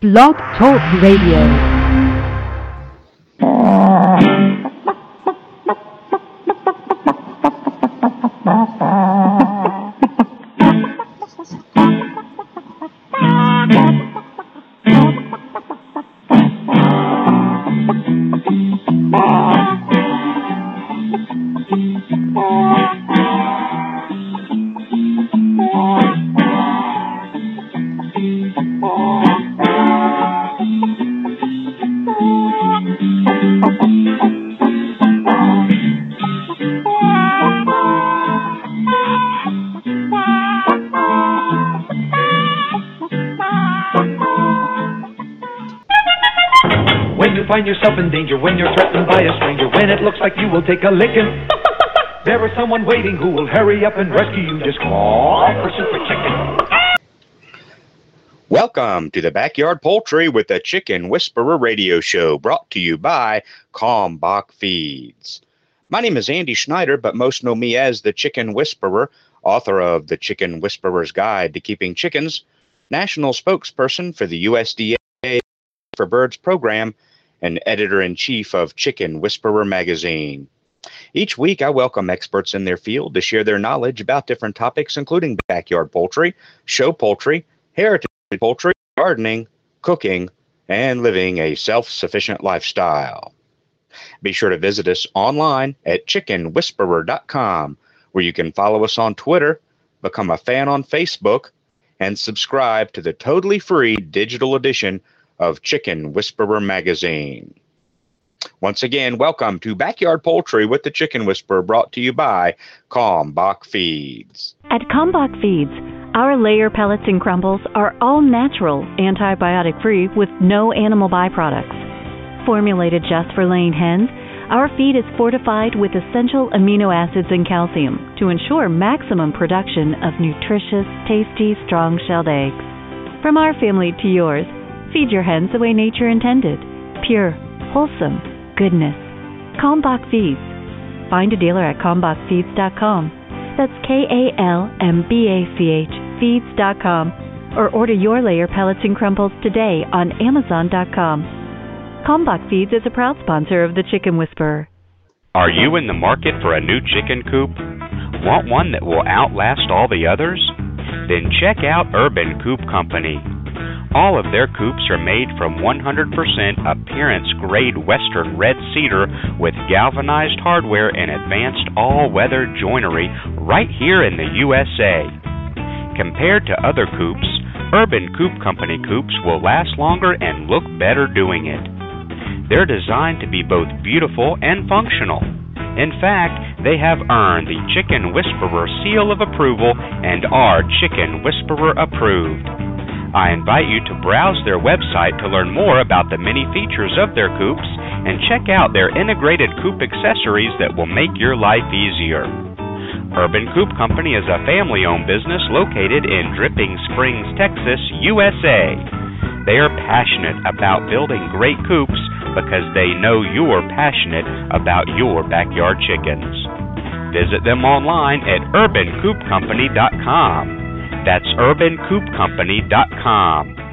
Blog Talk Radio. A licking, there is someone waiting who will hurry up and rescue you. Just call for Super Chicken. Welcome to the Backyard Poultry with the Chicken Whisperer radio show brought to you by Kalmbach Feeds. My name is Andy Schneider, but most know me as the Chicken Whisperer, author of The Chicken Whisperer's Guide to Keeping Chickens, national spokesperson for the USDA for Birds program, and editor in chief of Chicken Whisperer magazine. Each week, I welcome experts in their field to share their knowledge about different topics, including backyard poultry, show poultry, heritage poultry, gardening, cooking, and living a self sufficient lifestyle. Be sure to visit us online at chickenwhisperer.com, where you can follow us on Twitter, become a fan on Facebook, and subscribe to the totally free digital edition of Chicken Whisperer magazine. Once again, welcome to Backyard Poultry with the Chicken Whisperer, brought to you by Kalmbach Feeds. At Kalmbach Feeds, our layer pellets and crumbles are all natural, antibiotic free, with no animal byproducts. Formulated just for laying hens, our feed is fortified with essential amino acids and calcium to ensure maximum production of nutritious, tasty, strong shelled eggs. From our family to yours, feed your hens the way nature intended pure, wholesome goodness. Kalmbach Feeds. Find a dealer at kalmbachfeeds.com. That's K A L M B A C H feeds.com or order your layer pellets and crumbles today on amazon.com. Kalmbach Feeds is a proud sponsor of the Chicken Whisperer. Are you in the market for a new chicken coop? Want one that will outlast all the others? Then check out Urban Coop Company. All of their coops are made from 100% appearance grade Western red cedar with galvanized hardware and advanced all weather joinery right here in the USA. Compared to other coops, Urban Coop Company coops will last longer and look better doing it. They're designed to be both beautiful and functional. In fact, they have earned the Chicken Whisperer seal of approval and are Chicken Whisperer approved. I invite you to browse their website to learn more about the many features of their coops and check out their integrated coop accessories that will make your life easier. Urban Coop Company is a family owned business located in Dripping Springs, Texas, USA. They are passionate about building great coops because they know you're passionate about your backyard chickens. Visit them online at urbancoopcompany.com. That's urbancoopcompany.com.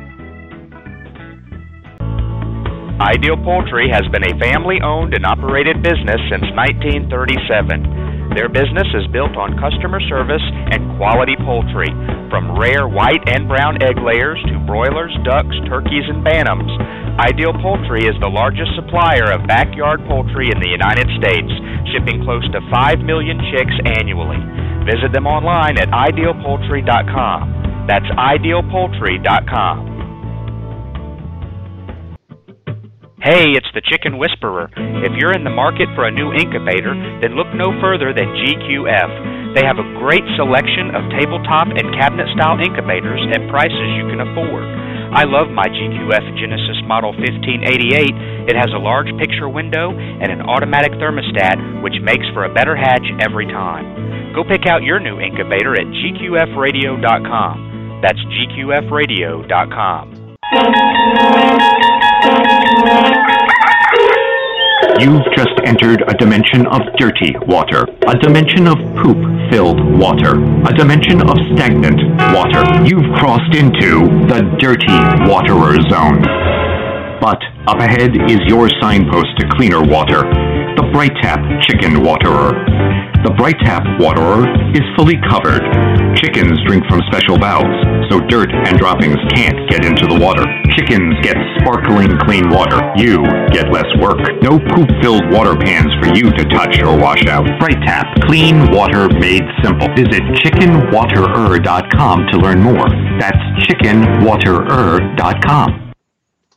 Ideal Poultry has been a family owned and operated business since 1937. Their business is built on customer service and quality poultry, from rare white and brown egg layers to broilers, ducks, turkeys, and bantams. Ideal Poultry is the largest supplier of backyard poultry in the United States, shipping close to 5 million chicks annually. Visit them online at idealpoultry.com. That's idealpoultry.com. Hey, it's the Chicken Whisperer. If you're in the market for a new incubator, then look no further than GQF. They have a great selection of tabletop and cabinet style incubators at prices you can afford. I love my GQF Genesis Model 1588. It has a large picture window and an automatic thermostat, which makes for a better hatch every time. Go pick out your new incubator at gqfradio.com. That's gqfradio.com. You've just entered a dimension of dirty water, a dimension of poop, filled water, a dimension of stagnant water. You've crossed into the dirty waterer zone. But up ahead is your signpost to cleaner water, the Bright Tap Chicken Waterer. The Bright Tap Waterer is fully covered. Chickens drink from special valves, so dirt and droppings can't get into the water. Chickens get sparkling clean water. You get less work. No poop-filled water pans for you to touch or wash out. Bright Tap, clean water made simple. Visit chickenwaterer.com to learn more. That's chickenwaterer.com.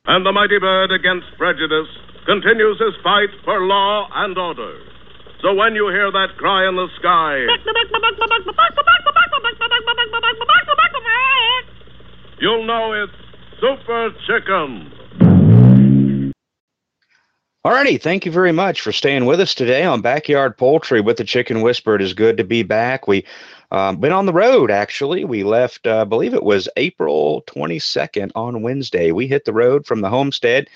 And the mighty bird against prejudice continues his fight for law and order. So when you hear that cry in the sky, you'll know it's Super Chicken. Alrighty, thank you very much for staying with us today on Backyard Poultry with the Chicken Whisperer. It is good to be back. We um, been on the road actually. We left, uh, I believe it was April 22nd on Wednesday. We hit the road from the homestead,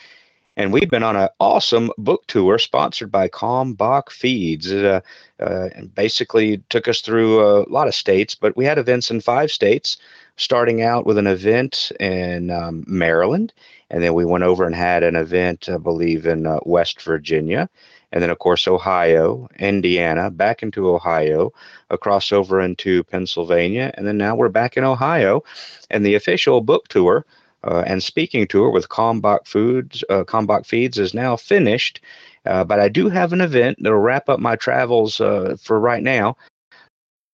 and we've been on an awesome book tour sponsored by Kalmbach Feeds. Uh, uh, and basically took us through a lot of states, but we had events in five states. Starting out with an event in um, Maryland, and then we went over and had an event, I believe, in uh, West Virginia and then of course Ohio, Indiana, back into Ohio, across over into Pennsylvania, and then now we're back in Ohio, and the official book tour uh, and speaking tour with Kalmbach Foods, uh, Kalmbach Feeds is now finished. Uh, but I do have an event that'll wrap up my travels uh, for right now.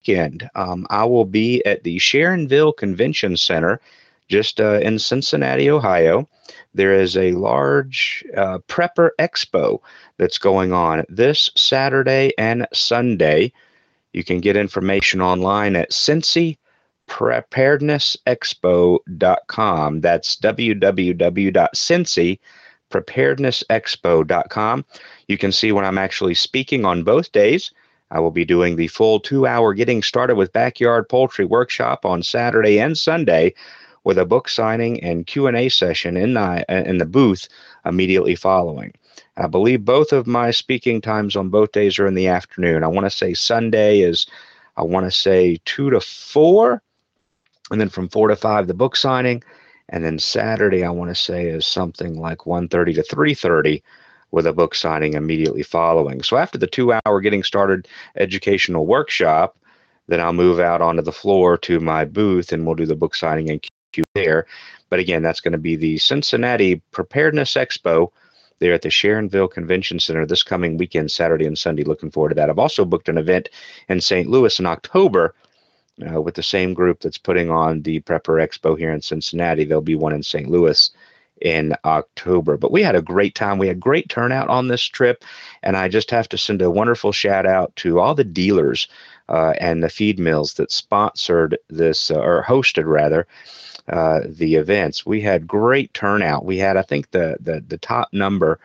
Weekend, um, I will be at the Sharonville Convention Center, just uh, in Cincinnati, Ohio. There is a large uh, prepper expo that's going on this Saturday and Sunday. You can get information online at cincypreparednessexpo.com. That's www.cincypreparednessexpo.com. You can see when I'm actually speaking on both days. I will be doing the full two-hour Getting Started with Backyard Poultry workshop on Saturday and Sunday with a book signing and Q&A session in the, in the booth immediately following. I believe both of my speaking times on both days are in the afternoon. I want to say Sunday is, I want to say two to four, and then from four to five the book signing, and then Saturday I want to say is something like 1:30 to 3:30 with a book signing immediately following. So after the two-hour getting started educational workshop, then I'll move out onto the floor to my booth and we'll do the book signing and Q there. But again, that's going to be the Cincinnati Preparedness Expo there at the Sharonville Convention Center this coming weekend, Saturday and Sunday. Looking forward to that. I've also booked an event in St. Louis in October uh, with the same group that's putting on the Prepper Expo here in Cincinnati. There'll be one in St. Louis in October. But we had a great time. We had great turnout on this trip. And I just have to send a wonderful shout out to all the dealers uh, and the feed mills that sponsored this, uh, or hosted rather, uh, the events. We had great turnout. We had, I think, the the, the top number,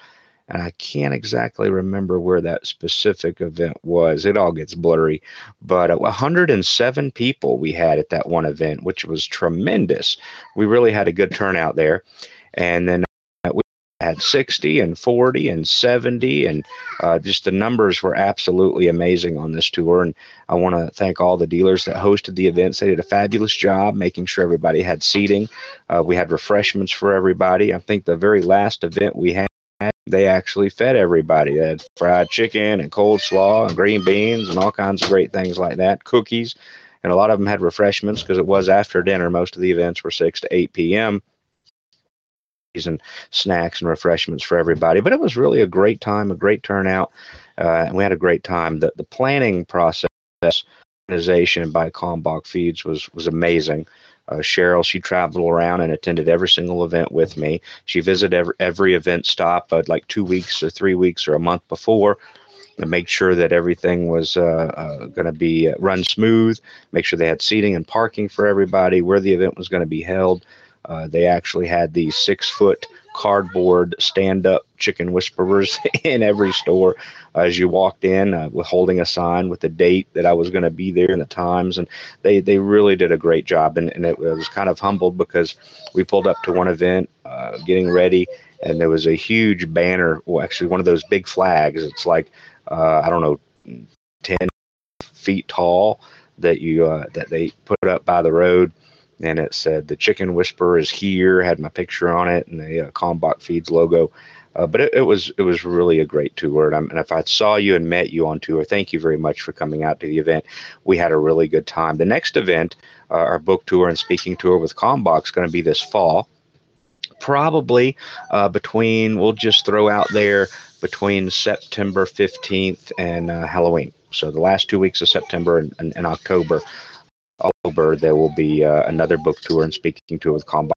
and I can't exactly remember where that specific event was. It all gets blurry, but uh, 107 people we had at that one event, which was tremendous. We really had a good turnout there, and then we had 60 and 40 and 70 and uh, just the numbers were absolutely amazing on this tour. And i want to thank all the dealers that hosted the events. They did a fabulous job making sure everybody had seating. Uh, we had refreshments for everybody. I think the very last event we had they actually fed everybody they had fried chicken and cold slaw and green beans and all kinds of great things like that cookies and a lot of them had refreshments because it was after dinner most of the events were 6 to 8 p.m and snacks and refreshments for everybody. But it was really a great time, a great turnout, uh, and we had a great time. The the planning process organization by Kalmbach Feeds was was amazing. Uh, Cheryl, she traveled around and attended every single event with me. She visited every, every event stop uh, like two weeks or three weeks or a month before to make sure that everything was uh, uh, going to be uh, run smooth, make sure they had seating and parking for everybody, where the event was going to be held. They actually had these six foot cardboard stand up chicken whisperers in every store as you walked in uh, with holding a sign with the date that I was going to be there and the times. And they, they really did a great job. And, and it, it was kind of humbled because we pulled up to one event uh, getting ready and there was a huge banner, well, actually one of those big flags. It's like, uh, I don't know, 10 feet tall that you uh, that they put up by the road, and it said the Chicken Whisperer is here. Had my picture on it and the uh, Kalmbach Feeds logo. Uh, but it, it, was it was really a great tour, and, and, if I saw you and met you on tour, thank you very much for coming out to the event. We had a really good time. The next event, uh, our book tour and speaking tour with Kalmbach, is going to be this fall. Probably uh, between we'll just throw out there between September 15th and uh, Halloween. So the last two weeks of September and, and, and October, October there will be uh, another book tour and speaking tour with Kalmbach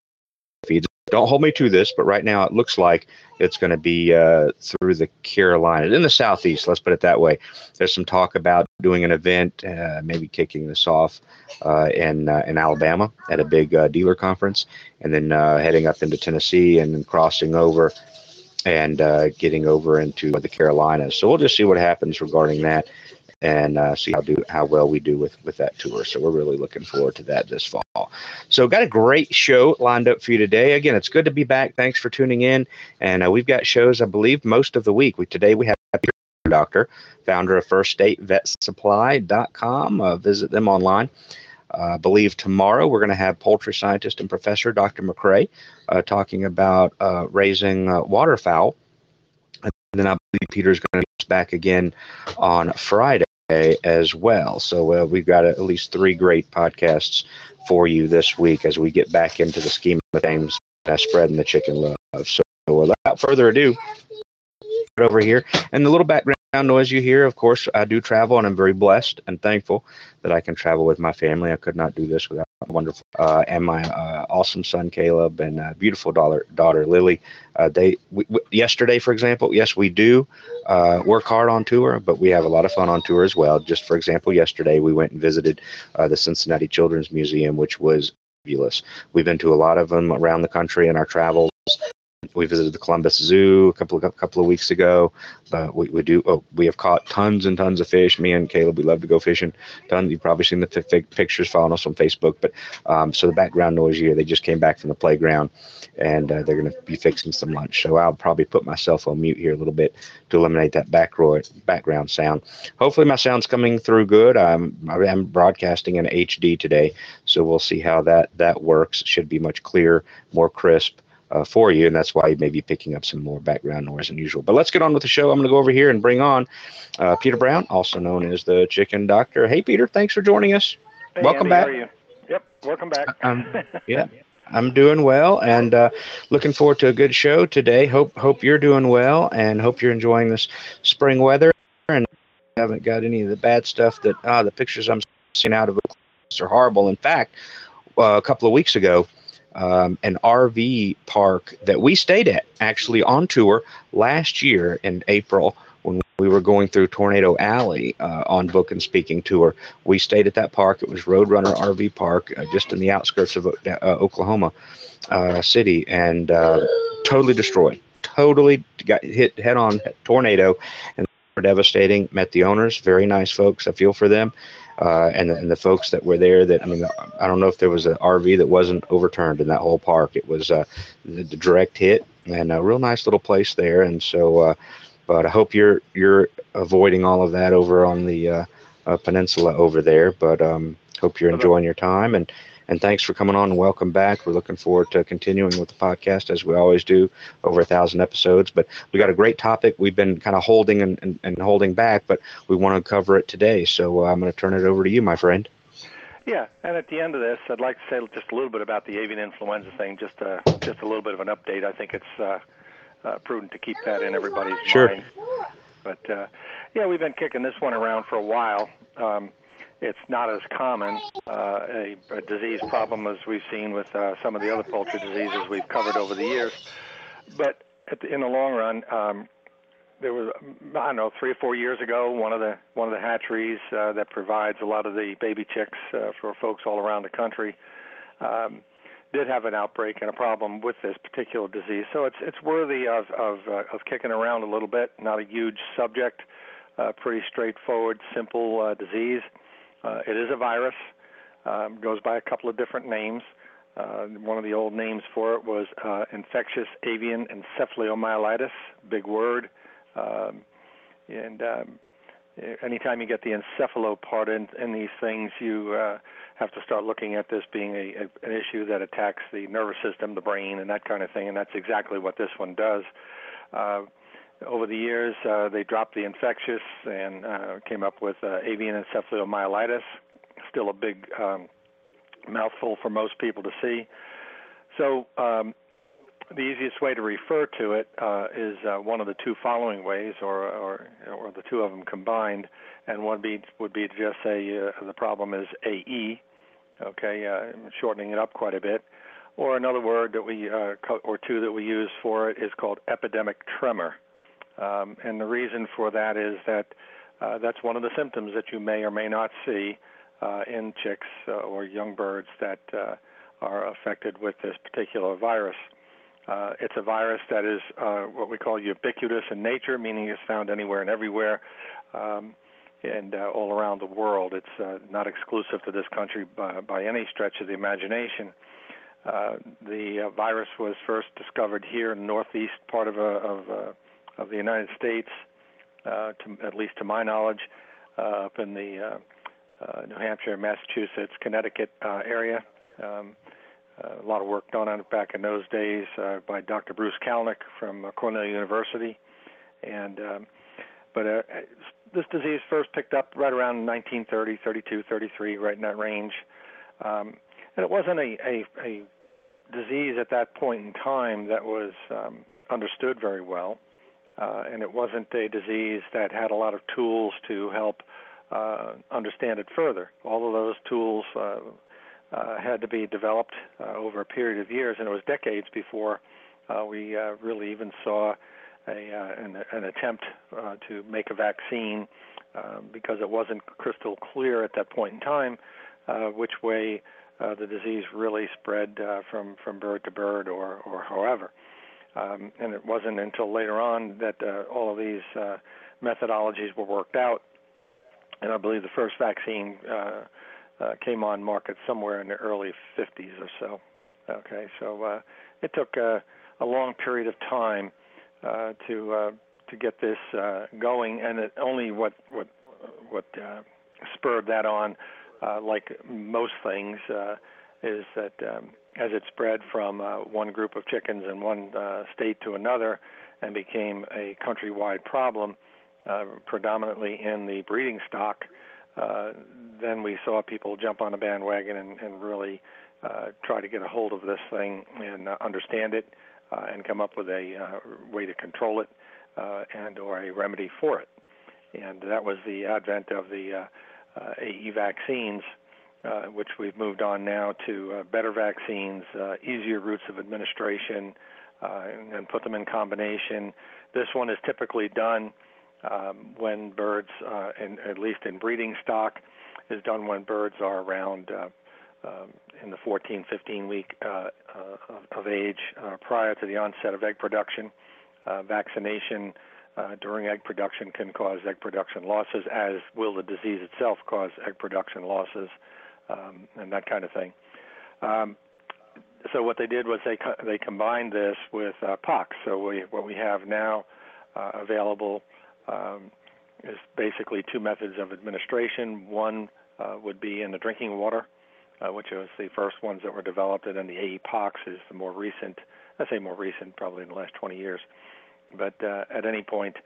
Feeds don't hold me to this, but right now it looks like it's going to be uh, through the Carolinas, in the southeast. Let's put it that way. There's some talk about doing an event, uh, maybe kicking this off uh, in uh, in Alabama at a big uh, dealer conference, and then heading up into Tennessee and then crossing over and getting over into the Carolinas. So we'll just see what happens regarding that and uh, see how do how well we do with with that tour. So we're really looking forward to that this fall. So got a great show lined up for you today. Again, it's good to be back. Thanks for tuning in, and uh, we've got shows I believe most of the week. We today we have Doctor, founder of First State Vet Supply.com. Uh, visit them online. Uh, I believe tomorrow we're going to have poultry scientist and professor Dr. McCrea uh, talking about uh, raising uh, waterfowl. And then I believe Peter's going to be back again on Friday as well. So uh, we've got at least three great podcasts for you this week as we get back into the scheme of things, uh, spreading the chicken love. So without further ado, over here. And the little background noise you hear, of course, I do travel, and I'm very blessed and thankful that I can travel with my family. I could not do this without wonderful uh, and my uh, awesome son Caleb and uh, beautiful daughter daughter Lily. Uh, they we, yesterday, for example, yes, we do uh, work hard on tour, but we have a lot of fun on tour as well. Just for example, yesterday we went and visited uh, the Cincinnati Children's Museum, which was fabulous. We've been to a lot of them around the country in our travels. We visited the Columbus Zoo a couple of a couple of weeks ago. Uh, we, we do oh, we have caught tons and tons of fish. Me and Caleb, we love to go fishing. Tons. You've probably seen the f- pictures following us on Facebook. But um, so the background noise here, they just came back from the playground, and uh, they're going to be fixing some lunch. So I'll probably put myself on mute here a little bit to eliminate that background background sound. Hopefully my sound's coming through good. I'm I'm broadcasting in HD today, so we'll see how that that works. Should be much clearer, more crisp uh, for you, and that's why you may be picking up some more background noise than usual. But let's get on with the show. I'm going to go over here and bring on uh, Peter Brown, also known as the Chicken Doctor. Hey, Peter, thanks for joining us. Hey, welcome Andy, back. How are you? Yep, welcome back. um, yeah. I'm doing well and uh, looking forward to a good show today. Hope hope you're doing well and hope you're enjoying this spring weather and haven't got any of the bad stuff that ah the pictures I'm seeing out of are horrible. In fact, uh, a couple of weeks ago, um, an RV park that we stayed at actually on tour last year in April when we were going through Tornado Alley uh, on book and speaking tour. We stayed at that park. It was Roadrunner RV Park, uh, just in the outskirts of uh, Oklahoma uh, City, and uh, totally destroyed. Totally got hit head on tornado, and devastating. Met the owners, very nice folks. I feel for them uh, and, and the folks that were there that I mean I don't know if there was an RV that wasn't overturned in that whole park. It was uh, the, the direct hit and a real nice little place there. And so, uh, but I hope you're you're avoiding all of that over on the uh, uh, peninsula over there. But um, hope you're enjoying your time and and thanks for coming on and welcome back. We're looking forward to continuing with the podcast as we always do, over a thousand episodes. But we got a great topic. We've been kind of holding and, and, and holding back, but we want to cover it today. So uh, I'm going to turn it over to you, my friend. Yeah, and at the end of this, I'd like to say just a little bit about the avian influenza thing, just uh, just a little bit of an update. I think it's uh, uh, prudent to keep that in everybody's sure. mind. But uh, yeah, we've been kicking this one around for a while. Um, it's not as common uh, a, a disease problem as we've seen with uh, some of the other poultry diseases we've covered over the years. But the, in the long run, um, there was I don't know three or four years ago one of the one of the hatcheries uh, that provides a lot of the baby chicks uh, for folks all around the country um, did have an outbreak and a problem with this particular disease. So it's it's worthy of of, uh, of kicking around a little bit. Not a huge subject, uh, pretty straightforward, simple uh, disease. It is a virus. Um, goes by a couple of different names. Uh, one of the old names for it was uh, infectious avian encephalomyelitis, big word. Um, and um, anytime you get the encephalo part in, in these things, you uh, have to start looking at this being a, a, an issue that attacks the nervous system, the brain, and that kind of thing. And that's exactly what this one does. Uh, over the years, uh, they dropped the infectious and uh, came up with uh, avian encephalomyelitis. Still a big um, mouthful for most people to see. So um, the easiest way to refer to it uh, is uh, one of the two following ways, or, or or the two of them combined, and one be would be to just say uh, the problem is AE, okay, shortening it up quite a bit, or another word that we or two that we use for it is called epidemic tremor, um, and the reason for that is that uh, that's one of the symptoms that you may or may not see uh, in chicks uh, or young birds that uh, are affected with this particular virus. Uh, it's a virus that is uh, what we call ubiquitous in nature, meaning it's found anywhere and everywhere, um, and uh, all around the world. It's uh, not exclusive to this country by, by any stretch of the imagination. Uh, the uh, virus was first discovered here in the northeast part of, uh, of, uh, of the United States, uh, to, at least to my knowledge, uh, up in the uh, uh, New Hampshire, Massachusetts, Connecticut uh, area. Um, a lot of work done on it back in those days by Dr. Bruce Calnek from Cornell University, and um, but this disease first picked up right around 1930, 32, 33, right in that range, um, and it wasn't a, a, a disease at that point in time that was um, understood very well, uh, and it wasn't a disease that had a lot of tools to help uh, understand it further. All of those tools uh, uh, had to be developed uh, over a period of years, and it was decades before uh, we really even saw a, an, an attempt to make a vaccine because it wasn't crystal clear at that point in time which way the disease really spread from from bird to bird or or however. Um, and it wasn't until later on that uh, all of these uh, methodologies were worked out. And I believe the first vaccine uh, uh, came on market somewhere in the early 50s or so. Okay, so uh, it took a long period of time to to get this going, and it only what what what spurred that on, like most things, is that um, as it spread from uh, one group of chickens in one uh, state to another, and became a countrywide problem, uh, predominantly in the breeding stock. Uh, then we saw people jump on a bandwagon and, and really uh, try to get a hold of this thing and uh, understand it uh, and come up with a uh, way to control it uh, and or a remedy for it. And that was the advent of the uh, uh, AE vaccines, uh, which we've moved on now to uh, better vaccines, uh, easier routes of administration, uh, and, and put them in combination. This one is typically done um, when birds, uh, in, at least in breeding stock, is done when birds are around um, in the 14, 15 week of, age prior to the onset of egg production. Vaccination during egg production can cause egg production losses, as will the disease itself cause egg production losses, um, and that kind of thing. Um, so what they did was they co- they combined this with uh, pox. So we, what we have now uh, available um, is basically two methods of administration. One uh, would be in the drinking water, uh, which was the first ones that were developed, and then the AE pox is the more recent. I say more recent, probably in the last 20 years. But uh, at any point,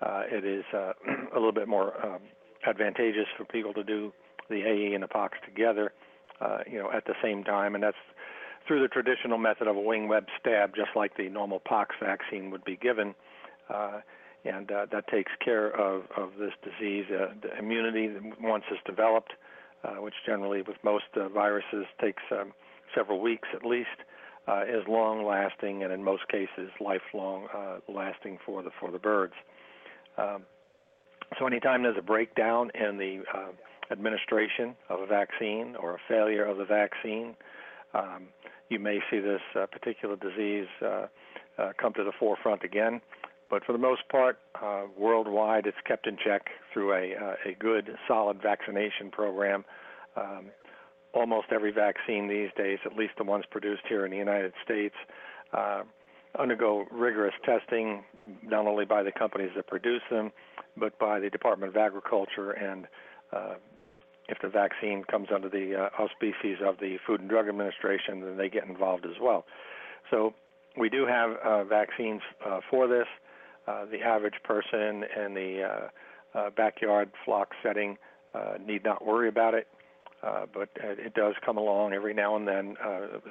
uh, it is a little bit more um, advantageous for people to do the AE and the pox together, uh, you know, at the same time, and that's through the traditional method of a wing web stab, just like the normal pox vaccine would be given. Uh, and uh, that takes care of, of this disease. Uh, the immunity, once it's developed, uh, which generally with most uh, viruses takes um, several weeks at least, uh, is long lasting and in most cases lifelong lasting for the for the birds. Um, so anytime there's a breakdown in the administration of a vaccine or a failure of the vaccine, um, you may see this uh, particular disease uh, uh, come to the forefront again. But for the most part, uh, worldwide, it's kept in check through a, uh, a good, solid vaccination program. Um, almost every vaccine these days, at least the ones produced here in the United States, uh, undergo rigorous testing, not only by the companies that produce them, but by the Department of Agriculture and uh, if the vaccine comes under the uh, auspices of the Food and Drug Administration, then they get involved as well. So we do have uh, vaccines uh, for this. Uh, the average person in the uh, uh, backyard flock setting need not worry about it. But it does come along every now and then,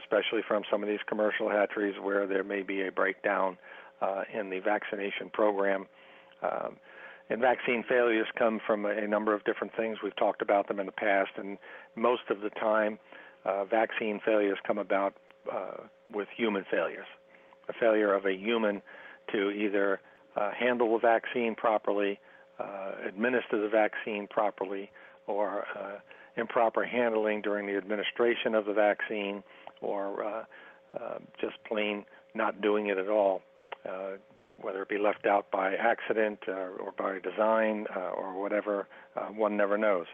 especially from some of these commercial hatcheries where there may be a breakdown in the vaccination program. Um, and vaccine failures come from a, number of different things. We've talked about them in the past, and most of the time, uh, vaccine failures come about uh, with human failures. A failure of a human to either uh, handle the vaccine properly, uh, administer the vaccine properly, or uh, improper handling during the administration of the vaccine, or uh, just plain not doing it at all. Whether it be left out by accident uh, or by design uh, or whatever, uh, one never knows.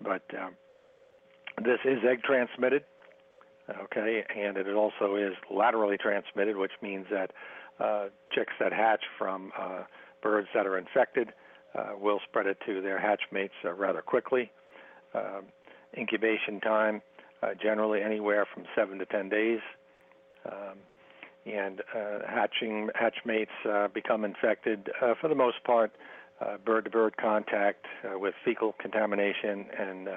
But um, this is egg transmitted, okay, and it also is laterally transmitted, which means that uh, chicks that hatch from uh, birds that are infected uh, will spread it to their hatchmates uh, rather quickly. Uh, incubation time generally anywhere from seven to ten days. Um, and uh, hatching hatchmates uh, become infected uh, for the most part bird to bird contact uh, with fecal contamination and uh,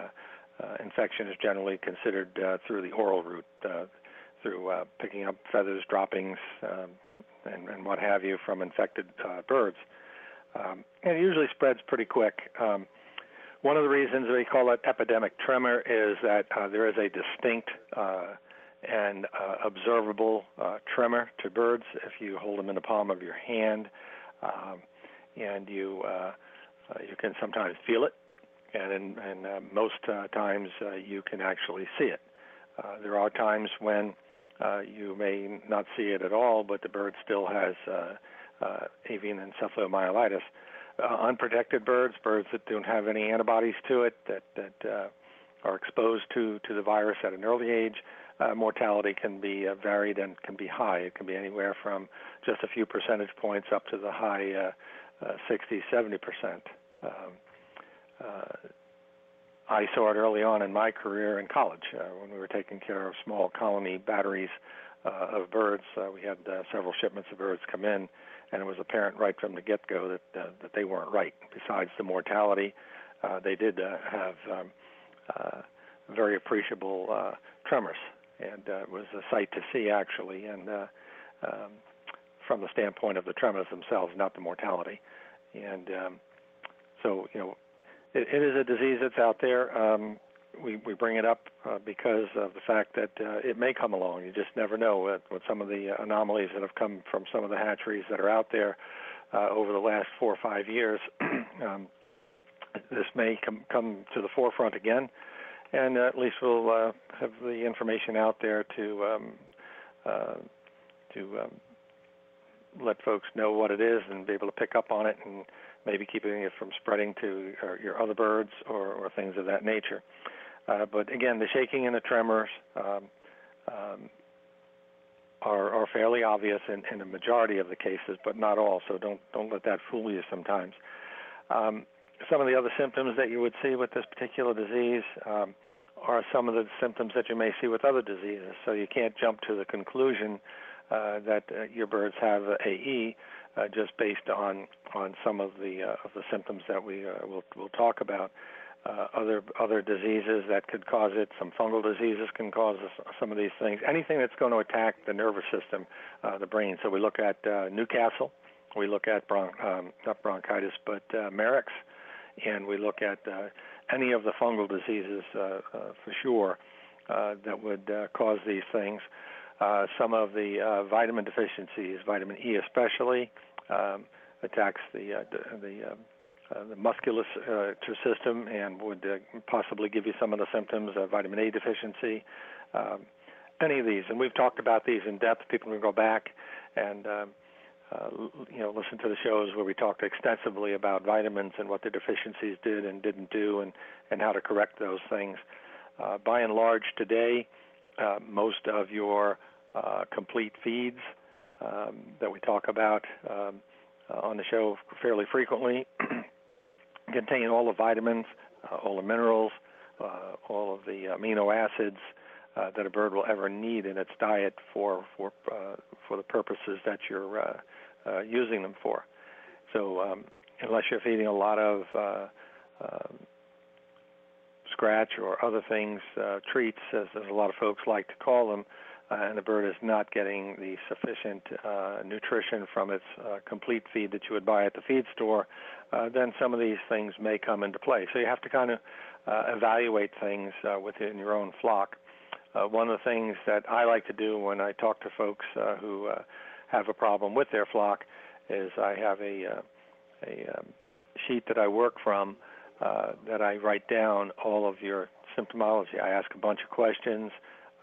uh, infection is generally considered through the oral route through picking up feathers droppings um, and, and, what have you from infected birds. Um, and it usually spreads pretty quick. Um, one of the reasons we call it epidemic tremor is that there is a distinct and uh, observable uh, tremor to birds if you hold them in the palm of your hand, um, and you uh, uh, you can sometimes feel it, and in, and uh, most uh, times you can actually see it. There are times when you may not see it at all, but the bird still has avian encephalomyelitis. Unprotected birds, birds that don't have any antibodies to it, that that are exposed to to the virus at an early age, uh, mortality can be uh, varied and can be high. It can be anywhere from just a few percentage points up to the high uh, uh, 60, 70 percent. Um, uh, I saw it early on in my career in college uh, when we were taking care of small colony batteries uh, of birds. Uh, we had uh, several shipments of birds come in, and it was apparent right from the get-go that uh, that they weren't right. Besides the mortality, uh, they did uh, have um, uh, very appreciable uh, tremors and uh, it was a sight to see actually, and uh, um, from the standpoint of the tremors themselves, not the mortality. And um, so, you know, it, it is a disease that's out there. Um, we we bring it up uh, because of the fact that uh, it may come along. You just never know what, what some of the anomalies that have come from some of the hatcheries that are out there uh, over the last four or five years. um, this may come come to the forefront again and at least we'll uh, have the information out there to um, uh, to um, let folks know what it is and be able to pick up on it and maybe keeping it from spreading to your other birds or, or things of that nature. Uh, but again, the shaking and the tremors um, um, are, are fairly obvious in, in majority of the cases, but not all. So don't don't let that fool you sometimes. Um, some of the other symptoms that you would see with this particular disease um, are some of the symptoms that you may see with other diseases. So you can't jump to the conclusion uh, that uh, your birds have AE uh, just based on on some of the uh, of the symptoms that we uh, will will talk about. Uh, other other diseases that could cause it. Some fungal diseases can cause some of these things. Anything that's going to attack the nervous system, the brain. So we look at Newcastle, we look at bron- um, not bronchitis, but uh, Marek's, and we look at uh, any of the fungal diseases uh, uh, for sure uh, that would uh, cause these things. Uh, some of the uh, vitamin deficiencies, vitamin E especially, um, attacks the uh, the uh, uh, the muscular system and would uh, possibly give you some of the symptoms of vitamin A deficiency. Um, any of these, and we've talked about these in depth. People can go back and um, uh, you know, listen to the shows where we talked extensively about vitamins and what the deficiencies did and didn't do, and and how to correct those things. Uh, by and large, today, uh, most of your uh, complete feeds um, that we talk about um, uh, on the show fairly frequently contain all the vitamins, uh, all the minerals, all of the amino acids that a bird will ever need in its diet for for for the purposes that you're uh, using them for. So um, unless you're feeding a lot of uh, uh, scratch or other things, uh, treats, as, as a lot of folks like to call them, uh, and the bird is not getting the sufficient uh, nutrition from its uh, complete feed that you would buy at the feed store, uh, then some of these things may come into play. So you have to kind of uh, evaluate things uh, within your own flock. Uh, one of the things that I like to do when I talk to folks uh, who uh, have a problem with their flock is I have a uh, a um, sheet that I work from uh, that I write down all of your symptomology. I ask a bunch of questions.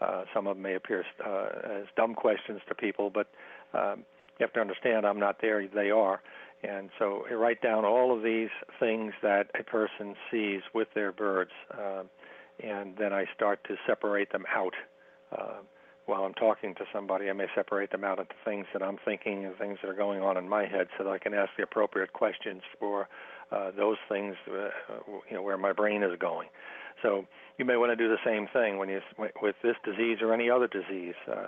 Uh, some of them may appear uh, as dumb questions to people, but um, you have to understand I'm not there; they are. And so I write down all of these things that a person sees with their birds, uh, and then I start to separate them out. Uh, while I'm talking to somebody, I may separate them out into things that I'm thinking and things that are going on in my head, so that I can ask the appropriate questions for uh, those things, uh, you know, where my brain is going. So you may want to do the same thing when you with this disease or any other disease. Uh,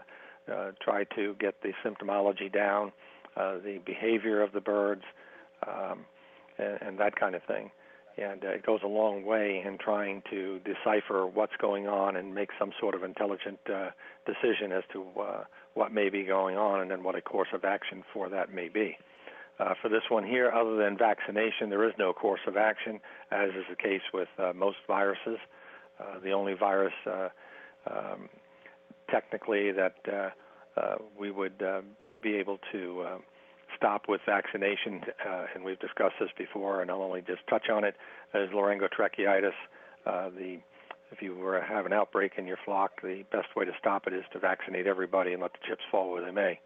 uh, try to get the symptomology down, uh, the behavior of the birds, um, and, and that kind of thing and uh, it goes a long way in trying to decipher what's going on and make some sort of intelligent uh, decision as to uh, what may be going on and then what a course of action for that may be. Uh, for this one here, other than vaccination, there is no course of action, as is the case with uh, most viruses. Uh, the only virus, um, technically, that we would be able to uh, stop with vaccination, uh, and we've discussed this before, and I'll only just touch on it, is laryngotracheitis. Uh, the if you were to have an outbreak in your flock, the best way to stop it is to vaccinate everybody and let the chips fall where they may.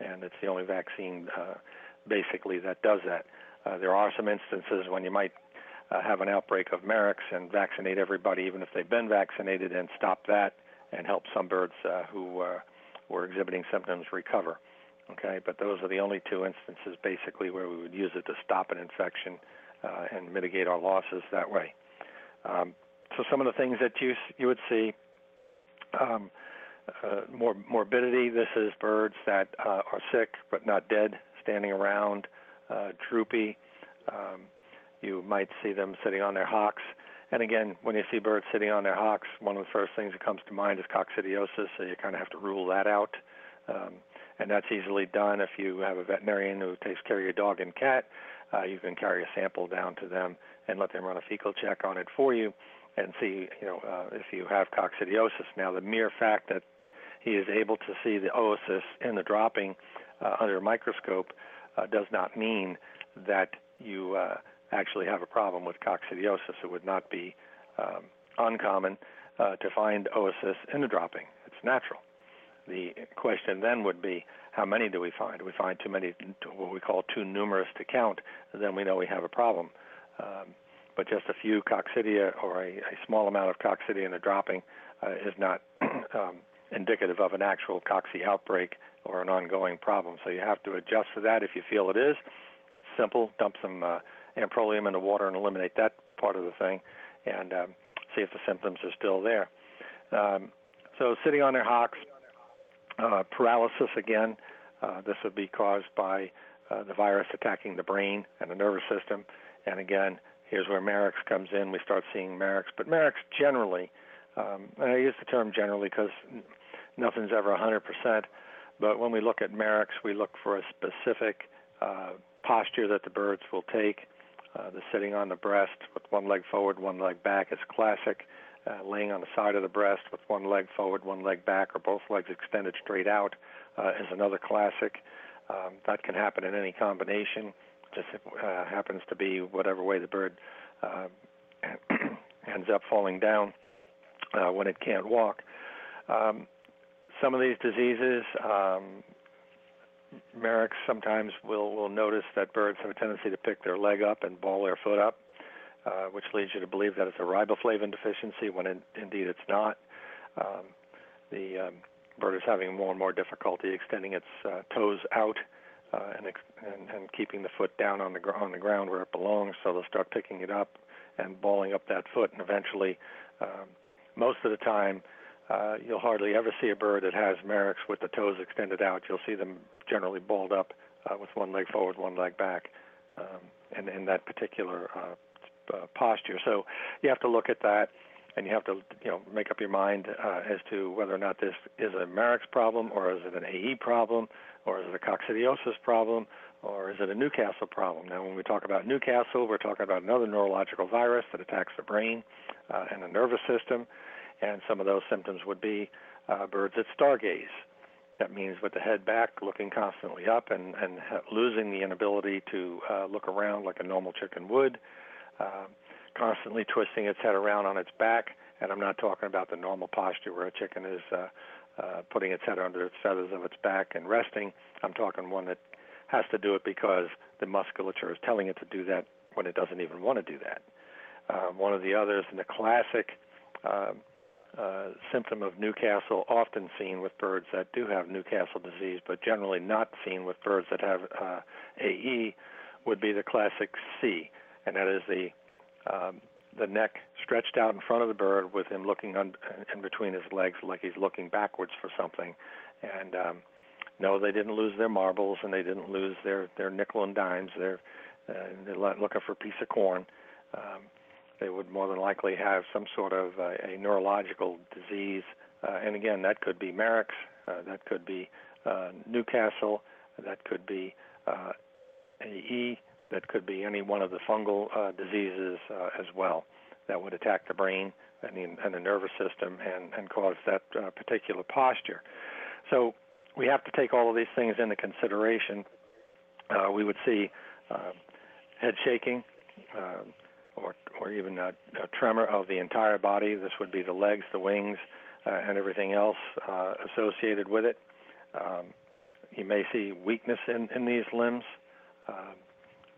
And it's the only vaccine, uh, basically, that does that. Uh, there are some instances when you might uh, have an outbreak of Marek's and vaccinate everybody, even if they've been vaccinated, and stop that and help some birds uh, who uh, were exhibiting symptoms recover. Okay, but those are the only two instances basically where we would use it to stop an infection uh, and mitigate our losses that way. Um, so some of the things that you you would see. Um, uh, more morbidity. This is birds that uh, are sick but not dead, standing around, uh, droopy. Um, you might see them sitting on their hocks. And again, when you see birds sitting on their hocks, one of the first things that comes to mind is coccidiosis, so you kind of have to rule that out. Um, and that's easily done if you have a veterinarian who takes care of your dog and cat. Uh, you can carry a sample down to them and let them run a fecal check on it for you and see, you know, uh, if you have coccidiosis. Now, the mere fact that he is able to see the oocyst in the dropping uh, under a microscope uh, does not mean that you uh, actually have a problem with coccidiosis. It would not be um, uncommon uh, to find oocysts in the dropping. It's natural. The question then would be, how many do we find? We find too many, what we call too numerous to count, then we know we have a problem. Um, but just a few coccidia or a, a small amount of coccidia in the dropping uh, is not um, indicative of an actual cocci outbreak or an ongoing problem. So you have to adjust for that if you feel it is. Simple, dump some uh, amprolium in the water and eliminate that part of the thing, and um, see if the symptoms are still there. Um, so sitting on their hocks, uh, paralysis again. Uh, this would be caused by uh, the virus attacking the brain and the nervous system. And again, here's where Marek's comes in. We start seeing Marek's, but Marek's generally, um, and I use the term generally because nothing's ever 100%. But when we look at Marek's, we look for a specific uh, posture that the birds will take. Uh, the sitting on the breast with one leg forward, one leg back is classic uh, laying on the side of the breast with one leg forward, one leg back, or both legs extended straight out uh, is another classic. Um, that can happen in any combination. Just uh, happens to be whatever way the bird uh, ends up falling down uh, when it can't walk. Um, some of these diseases, um, Marek's sometimes will will notice that birds have a tendency to pick their leg up and ball their foot up uh, which leads you to believe that it's a riboflavin deficiency when in, indeed it's not. Um, the um, bird is having more and more difficulty extending its uh, toes out uh, and, ex- and and keeping the foot down on the gr- on the ground where it belongs. So they'll start picking it up and balling up that foot, and eventually, um, most of the time, uh, you'll hardly ever see a bird that has Marek's with the toes extended out. You'll see them generally balled up uh, with one leg forward, one leg back, um, and in that particular uh, uh, posture. So you have to look at that, and you have to you know make up your mind uh, as to whether or not this is a Marek's problem, or is it an AE problem, or is it a coccidiosis problem, or is it a Newcastle problem? Now, when we talk about Newcastle, we're talking about another neurological virus that attacks the brain uh, and the nervous system, and some of those symptoms would be uh, birds that stargaze. That means with the head back, looking constantly up, and, and losing the inability to uh, look around like a normal chicken would, uh, constantly twisting its head around on its back. And I'm not talking about the normal posture where a chicken is uh, uh, putting its head under its feathers of its back and resting. I'm talking one that has to do it because the musculature is telling it to do that when it doesn't even want to do that. Um, one of the others, and the classic um, uh, symptom of Newcastle, often seen with birds that do have Newcastle disease, but generally not seen with birds that have uh, AE, would be the classic C, and that is the um, the neck stretched out in front of the bird with him looking un- in between his legs like he's looking backwards for something. And um, no, they didn't lose their marbles and they didn't lose their their nickel and dimes. They're uh, they're looking for a piece of corn. Um, they would more than likely have some sort of uh, a neurological disease, uh, and again, that could be Marek's, uh, that could be uh, Newcastle, that could be uh, AE, that could be any one of the fungal uh, diseases uh, as well that would attack the brain and the, and the nervous system and, and cause that uh, particular posture. So we have to take all of these things into consideration. Uh, we would see uh, head shaking, uh, or or even a, a tremor of the entire body. This would be the legs, the wings, uh, and everything else uh, associated with it. Um, you may see weakness in, in these limbs, uh,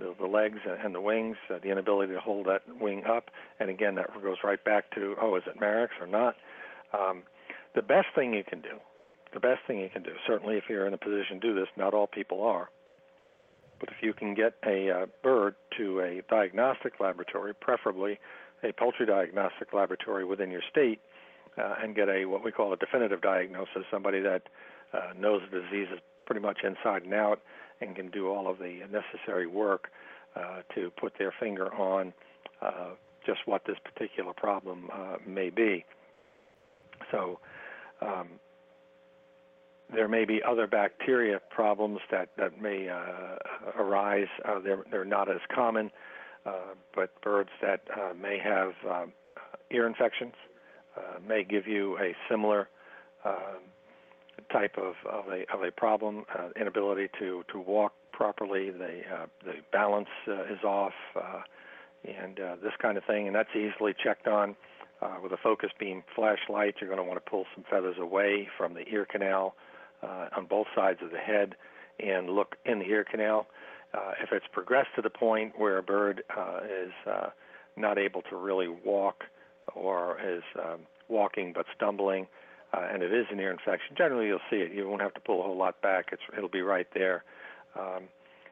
the, the legs and the wings, uh, the inability to hold that wing up. And again, that goes right back to, oh, is it Marek's or not? Um, the best thing you can do, the best thing you can do, certainly if you're in a position to do this, not all people are, but if you can get a uh, bird to a diagnostic laboratory, preferably a poultry diagnostic laboratory within your state, uh, and get a what we call a definitive diagnosis, somebody that uh, knows the disease is pretty much inside and out and can do all of the necessary work uh, to put their finger on uh, just what this particular problem uh, may be. So, um, there may be other bacteria problems that that may uh, arise. Uh, they're they're not as common, uh, but birds that may have um, ear infections may give you a similar um, type of of a of a problem. Uh, inability to to walk properly. The uh, the balance uh, is off, uh, and uh, this kind of thing. And that's easily checked on. Uh, with a focus beam flashlight, you're going to want to pull some feathers away from the ear canal on both sides of the head and look in the ear canal. If it's progressed to the point where a bird is not able to really walk or is um, walking but stumbling, uh, and it is an ear infection, generally you'll see it. You won't have to pull a whole lot back. It's, it'll be right there. Um,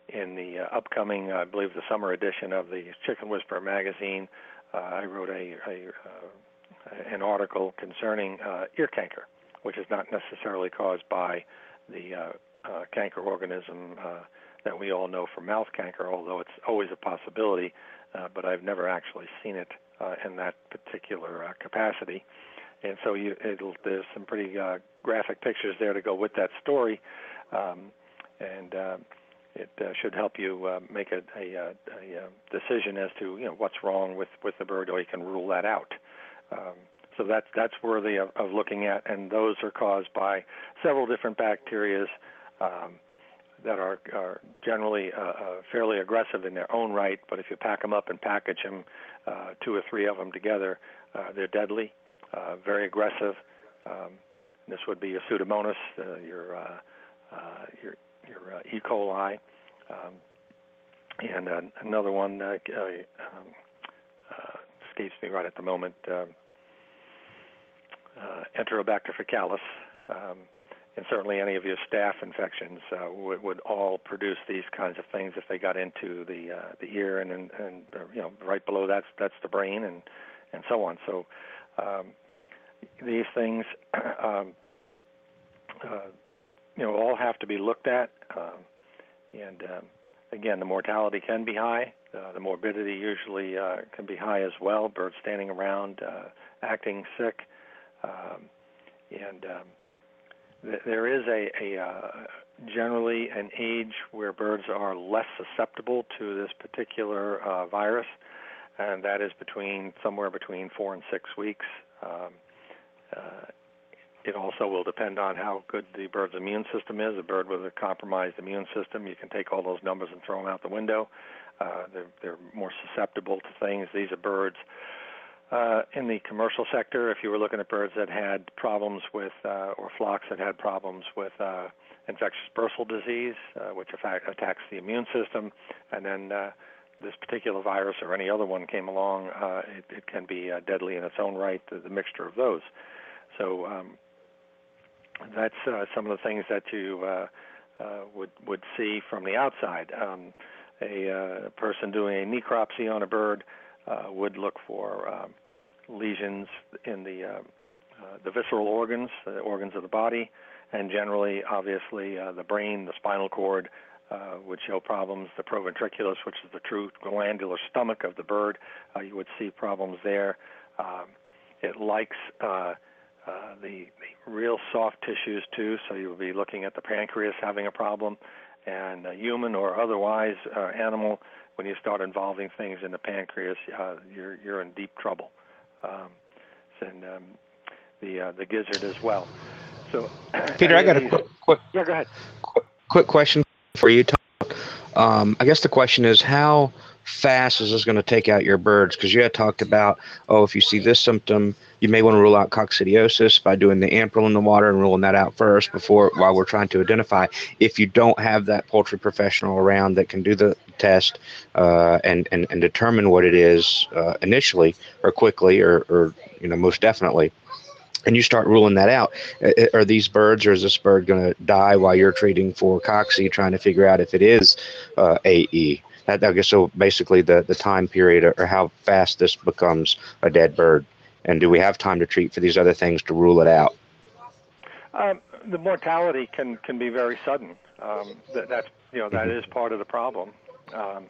in the uh, upcoming, I believe, the summer edition of the Chicken Whisperer magazine, uh, I wrote a, a uh, an article concerning uh, ear canker which is not necessarily caused by the uh, uh, canker organism that we all know from mouth canker, although it's always a possibility, but I've never actually seen it in that particular capacity. And so you, it'll, there's some pretty uh, graphic pictures there to go with that story, um, and uh, it uh, should help you uh, make a, a, a, a decision as to you know what's wrong with with the bird, or you can rule that out. Um, so that's that's worthy of, of looking at, and those are caused by several different bacteria um, that are, are generally uh, uh, fairly aggressive in their own right. But if you pack them up and package them, uh, two or three of them together, uh, they're deadly, uh, very aggressive. Um, this would be your Pseudomonas, uh, your uh, uh, your your uh, E. coli, um, and uh, another one uh, uh, um, uh, escapes me right at the moment. Uh, uh, Enterobacter faecalis, um, and certainly any of your staph infections uh, would, would all produce these kinds of things if they got into the uh, the ear and and, and uh, you know right below that's that's the brain and and so on. So um, these things, um, uh, you know, all have to be looked at. Um, and um, again, the mortality can be high. Uh, the morbidity usually uh, can be high as well. Birds standing around, uh, acting sick, um, and um, th- there is a, a uh, generally an age where birds are less susceptible to this particular uh, virus, and that is between somewhere between four and six weeks. Um, uh, it also will depend on how good the bird's immune system is. A bird with a compromised immune system, you can take all those numbers and throw them out the window. Uh, they're, they're more susceptible to things. These are birds uh, in the commercial sector. If you were looking at birds that had problems with, uh, or flocks that had problems with uh, infectious bursal disease, uh, which attacks the immune system, and then uh, this particular virus or any other one came along, uh, it, it can be uh, deadly in its own right. The, the mixture of those. So um, that's uh, some of the things that you uh, uh, would would see from the outside. Um, a uh, person doing a necropsy on a bird would look for um, lesions in the the visceral organs, the organs of the body, and generally, obviously, the brain, the spinal cord, uh, would show problems. The proventriculus, which is the true glandular stomach of the bird, uh, you would see problems there. Um, it likes uh, uh, the, the real soft tissues too, so you'll be looking at the pancreas having a problem, and uh, human or otherwise uh, animal. When you start involving things in the pancreas, uh, you're you're in deep trouble. Um, and um, the uh, the gizzard as well. So, Peter, I got a quick, quick yeah, go ahead. Quick, quick question for you. Tom. Um, I guess the question is how fast is this going to take out your birds? Because you had talked about, oh, if you see this symptom, you may want to rule out coccidiosis by doing the Amprol in the water and ruling that out first before while we're trying to identify. If you don't have that poultry professional around that can do the test uh, and, and and determine what it is uh, initially or quickly or, or you know most definitely, and you start ruling that out. Are these birds, or is this bird going to die while you're treating for cocci, trying to figure out if it is uh, AE? That, I guess so. Basically, the the time period or how fast this becomes a dead bird, and do we have time to treat for these other things to rule it out? Um, the mortality can can be very sudden. Um, that, that's you know that mm-hmm. part of the problem. Um,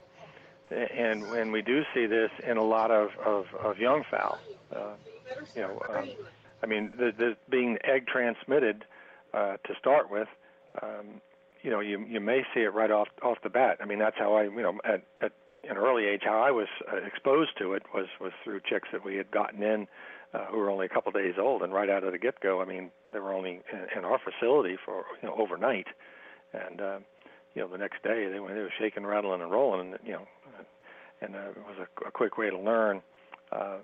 and when we do see this in a lot of of, of young fowl, uh, you know, um, I mean, the, the being egg transmitted uh, to start with, um, you know, you you may see it right off off the bat. I mean, that's how I, you know, at, at an early age, how I was uh, exposed to it was was through chicks that we had gotten in, uh, who were only a couple days old, and right out of the get go, I mean, they were only in, in our facility for you know overnight, and uh, you know the next day they were they were shaking, rattling, and rolling, and you know, and uh, it was a, a quick way to learn. Uh,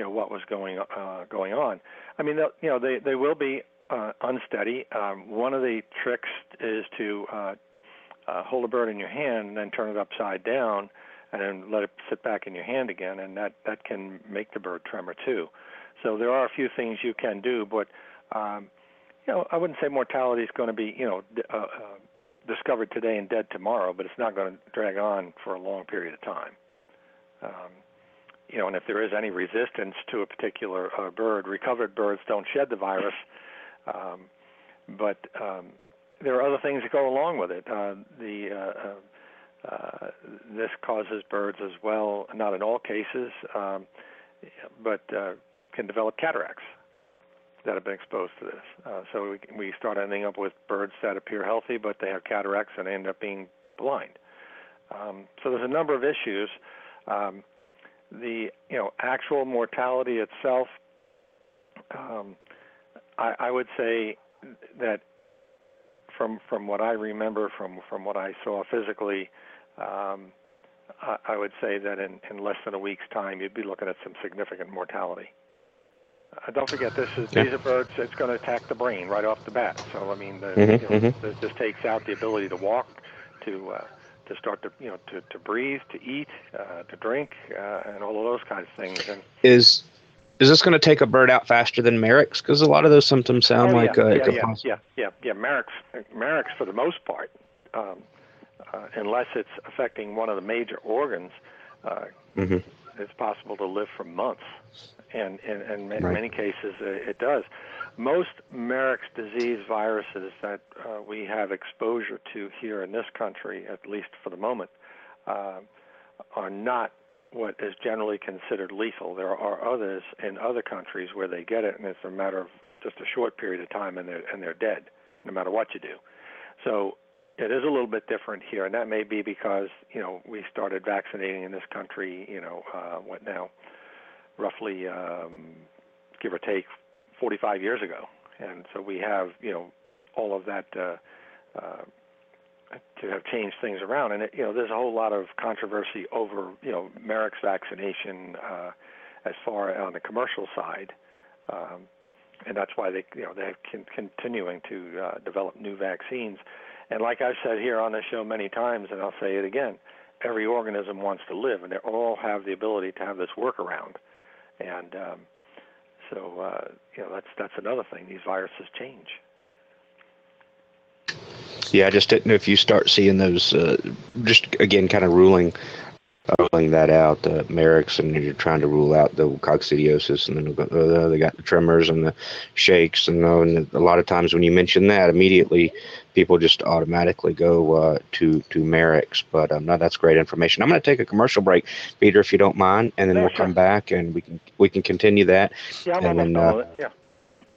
you know what was going uh, going on. I mean, you know, they they will be uh, unsteady. Um, one of the tricks is to uh, uh, hold a bird in your hand and then turn it upside down, and then let it sit back in your hand again, and that that can make the bird tremor too. So there are a few things you can do, but um, you know, I wouldn't say mortality is going to be you know uh, uh, discovered today and dead tomorrow, but it's not going to drag on for a long period of time. Um, you know, and if there is any resistance to a particular uh, bird, recovered birds don't shed the virus, um, but um, there are other things that go along with it. Uh, the uh, uh, uh, this causes birds as well, not in all cases, um, but uh, can develop cataracts that have been exposed to this. Uh, so we, we start ending up with birds that appear healthy, but they have cataracts and end up being blind. Um, so there's a number of issues. Um, the you know actual mortality itself, um, I, I would say that from from what I remember from from what I saw physically, um, I, I would say that in, in less than a week's time you'd be looking at some significant mortality. Uh, don't forget, this is yeah. these are birds. It's going to attack the brain right off the bat. So I mean, the, mm-hmm, you know, mm-hmm. this takes out the ability to walk, to uh, to start to you know to, to breathe, to eat, uh, to drink, uh, and all of those kinds of things. And is is this going to take a bird out faster than Marek's? Because a lot of those symptoms sound oh, like yeah, uh, yeah, yeah, yeah, yeah, yeah. Marek's, Marek's for the most part, um, uh, unless it's affecting one of the major organs, uh, Mhm. It's possible to live for months, and and, and in Right. many cases uh, it does. Most Marek's disease viruses that uh, we have exposure to here in this country, at least for the moment, uh, are not what is generally considered lethal. There are others in other countries where they get it, and it's a matter of just a short period of time, and they're and they're dead, no matter what you do. So it is a little bit different here, and that may be because you know we started vaccinating in this country. You know uh, what now, roughly um, give or take 45 years ago, and so we have you know all of that. Uh, uh, to have changed things around, and it, you know, there's a whole lot of controversy over you know Marek's vaccination uh, as far on the commercial side, um, and that's why they you know they're con- continuing to uh, develop new vaccines. And like I've said here on the show many times, and I'll say it again, every organism wants to live, and they all have the ability to have this workaround. And um, so uh, you know that's that's another thing. These viruses change. Yeah, I just didn't know if you start seeing those. Uh, just again, kind of ruling, ruling that out. The Marek's, and you're trying to rule out the coccidiosis, and then go, uh, they got the tremors and the shakes, and, uh, and a lot of times when you mention that, immediately people just automatically go uh, to to Marek's. But um, no, that's great information. I'm going to take a commercial break, Peter, if you don't mind, and then we'll sure. come back and we can we can continue that. Yeah, I'm And then, uh. Yeah.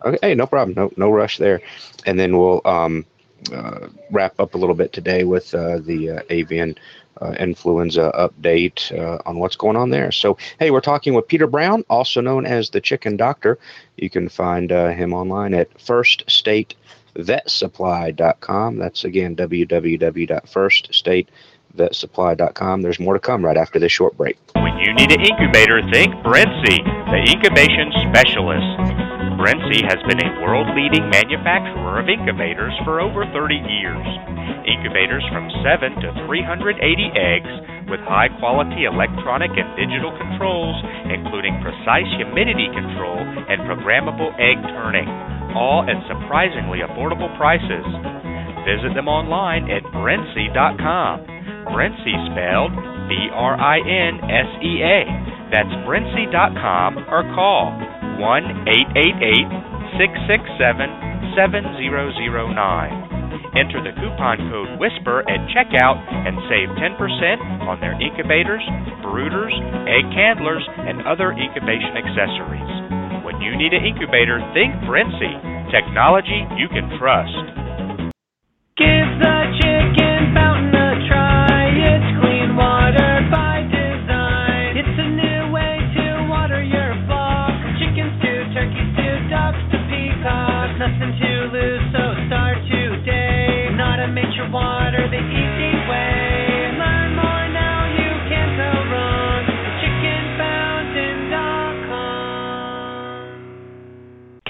Okay, hey, no problem. No, no rush there. And then we'll um, uh, wrap up a little bit today with uh, the uh, avian uh, influenza update uh, on what's going on there. So, hey, we're talking with Peter Brown, also known as the Chicken Doctor. You can find uh, him online at firststatevetsupply.com. That's again www.firststatevetsupply.com. There's more to come right after this short break. When you need an incubator, think Brinsea, the incubation specialist. Brinsea has been a world leading manufacturer of incubators for over 30 years. Incubators from 7 to 380 eggs with high quality electronic and digital controls, including precise humidity control and programmable egg turning, all at surprisingly affordable prices. Visit them online at Brinsea.com. Brinsea spelled B R I N S E A. That's Brinsea.com or call 1 888 667 7009. Enter the coupon code WHISPER at checkout and save 10% on their incubators, brooders, egg candlers, and other incubation accessories. When you need an incubator, think Brinsea. Technology you can trust. Give the chicken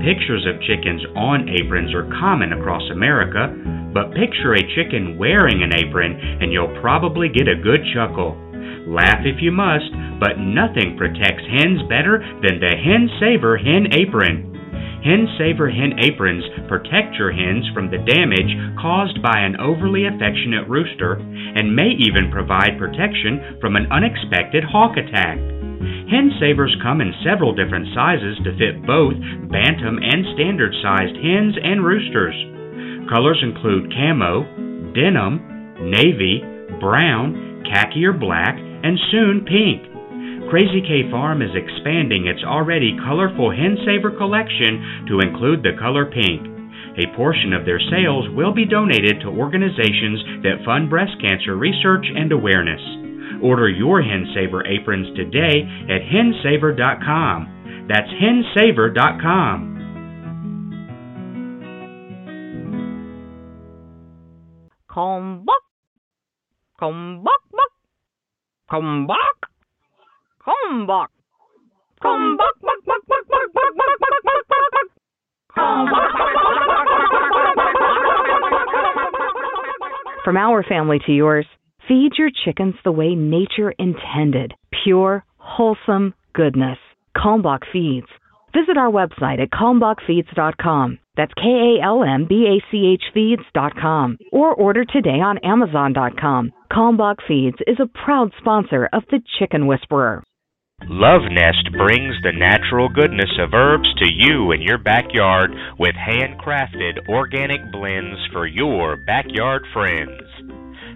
Pictures of chickens on aprons are common across America, but picture a chicken wearing an apron and you'll probably get a good chuckle. Laugh if you must, but nothing protects hens better than the Hen Saver Hen Apron. Hen Saver Hen Aprons protect your hens from the damage caused by an overly affectionate rooster and may even provide protection from an unexpected hawk attack. Hen Savers come in several different sizes to fit both bantam and standard sized hens and roosters. Colors include camo, denim, navy, brown, khaki or black, and soon pink. Crazy K Farm is expanding its already colorful Hen Saver collection to include the color pink. A portion of their sales will be donated to organizations that fund breast cancer research and awareness. Order your Hen Saver aprons today at hensaver.com. That's hensaver.com. Come back. Come back, back. Come back. Come back. Come back, back, back, back, back, back, back, back, back, back, back. Come back, back, back, back, back, back, back, back, back. From our family to yours, feed your chickens the way nature intended. Pure, wholesome goodness. Kalmbach Feeds. Visit our website at kalmbachfeeds.com. That's K A L M B A C H feeds.com. Or order today on amazon.com. Kalmbach Feeds is a proud sponsor of the Chicken Whisperer. Love Nest brings the natural goodness of herbs to you in your backyard with handcrafted organic blends for your backyard friends.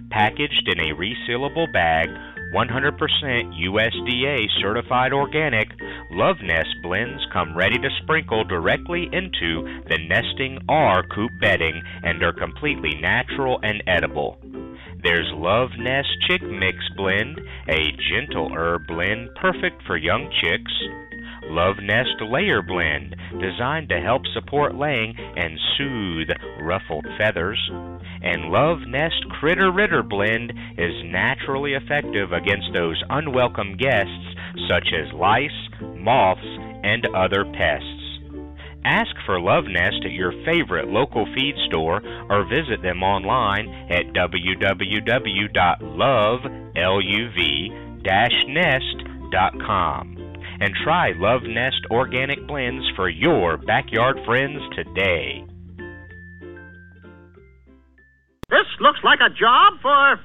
Packaged in a resealable bag, 100% USDA certified organic, Love Nest blends come ready to sprinkle directly into the nesting or coop bedding and are completely natural and edible. There's Love Nest Chick Mix Blend, a gentle herb blend perfect for young chicks. Love Nest Layer Blend, designed to help support laying and soothe ruffled feathers. And Love Nest Critter Ritter Blend is naturally effective against those unwelcome guests such as lice, moths, and other pests. Ask for Love Nest at your favorite local feed store or visit them online at www.loveluv-nest.com and try Love Nest organic blends for your backyard friends today. This looks like a job for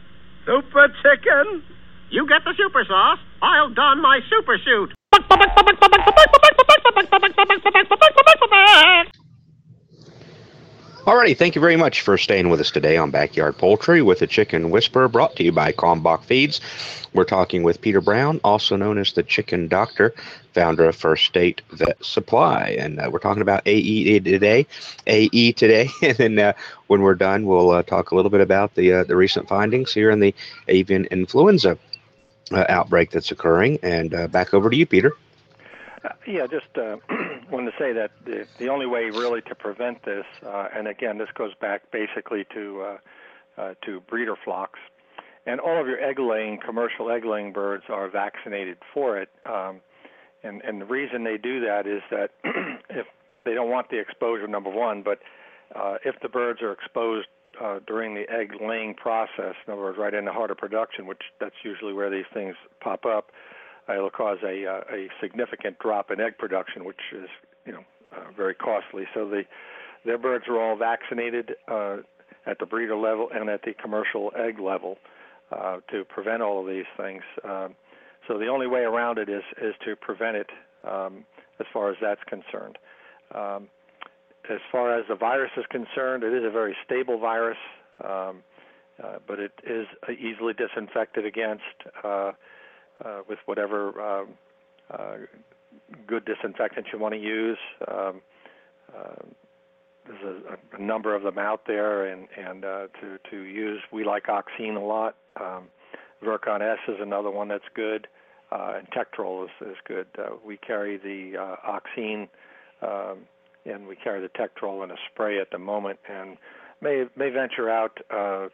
Super Chicken. You get the super sauce. I'll don my super suit. Alrighty, thank you very much for staying with us today on Backyard Poultry with the Chicken Whisperer, brought to you by Kalmbach Feeds. We're talking with Peter Brown, also known as the Chicken Doctor, founder of First State Vet Supply, and uh, we're talking about AE today. AE today, and then uh, when we're done, we'll uh, talk a little bit about the uh, the recent findings here in the avian influenza uh, outbreak that's occurring. And uh, back over to you, Peter. Yeah, just wanted to say that the, the only way really to prevent this, uh, and again, this goes back basically to uh, uh, to breeder flocks, and all of your egg-laying commercial egg-laying birds are vaccinated for it. Um, and and the reason they do that is that if they don't want the exposure, number one, but uh, if the birds are exposed uh, during the egg laying process, in other words, right in the heart of production, which that's usually where these things pop up, it'll cause a uh, a significant drop in egg production, which is you know uh, very costly. So the their birds are all vaccinated uh, at the breeder level and at the commercial egg level uh, to prevent all of these things. Um, so the only way around it is is to prevent it um, as far as that's concerned. Um, as far as the virus is concerned, it is a very stable virus, um, uh, but it is easily disinfected against uh, uh, with whatever um, uh, good disinfectant you want to use. Um, uh, there's a, a number of them out there, and and uh, to to use, we like Oxine a lot. Um, Virkon S is another one that's good, uh, and Tectrol is is good. Uh, we carry the uh, Oxine. Um, and we carry the Tectrol in a spray at the moment, and may may venture out uh,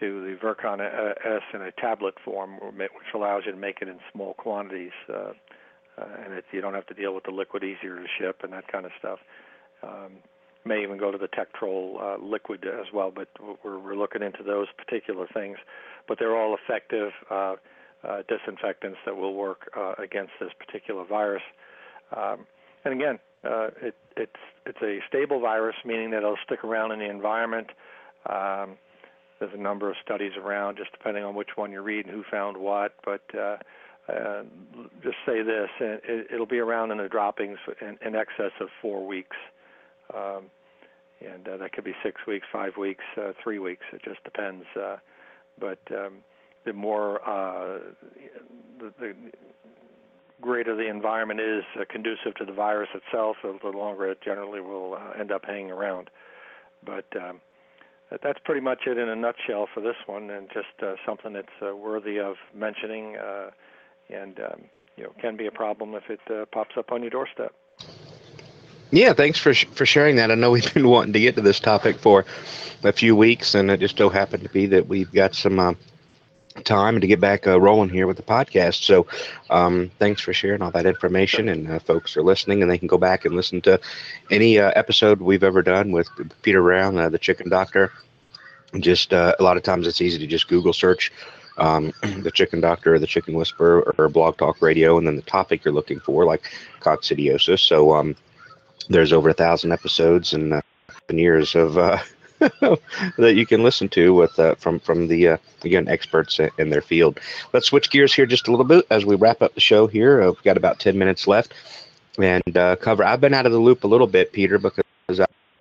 to the Virkon S in a tablet form, which allows you to make it in small quantities, uh, uh, and it, you don't have to deal with the liquid, easier to ship, and that kind of stuff. Um, may even go to the Tectrol uh, liquid as well, but we're, we're looking into those particular things. But they're all effective uh, disinfectants that will work against this particular virus. Um, and again, uh, it, it's it's a stable virus, meaning that it'll stick around in the environment. Um, there's a number of studies around, just depending on which one you read and who found what. But uh, uh, just say this: it, it'll be around in the droppings in, in excess of four weeks, um, and uh, that could be six weeks, five weeks, uh, three weeks. It just depends. Uh, but um, the more uh, the, the greater the environment is uh, conducive to the virus itself, the longer it generally will uh, end up hanging around. But um, that's pretty much it in a nutshell for this one, and just uh, something that's uh, worthy of mentioning, uh, and um, you know can be a problem if it uh, pops up on your doorstep. Yeah, thanks for sh- for sharing that. I know we've been wanting to get to this topic for a few weeks, and it just so happened to be that we've got some uh, and to get back uh, rolling here with the podcast. So, um, thanks for sharing all that information, and uh, folks are listening, and they can go back and listen to any uh, episode we've ever done with Peter Brown, uh, the Chicken Doctor. Just uh, a lot of times, it's easy to just Google search um, the Chicken Doctor, or the Chicken Whisperer, or Blog Talk Radio, and then the topic you're looking for, like coccidiosis. So, um, there's over a thousand episodes and uh, years of that you can listen to with uh, from from the uh, again experts in their field. Let's switch gears here just a little bit as we wrap up the show. Here, uh, we've got about ten minutes left, and uh, cover. I've been out of the loop a little bit, Peter, because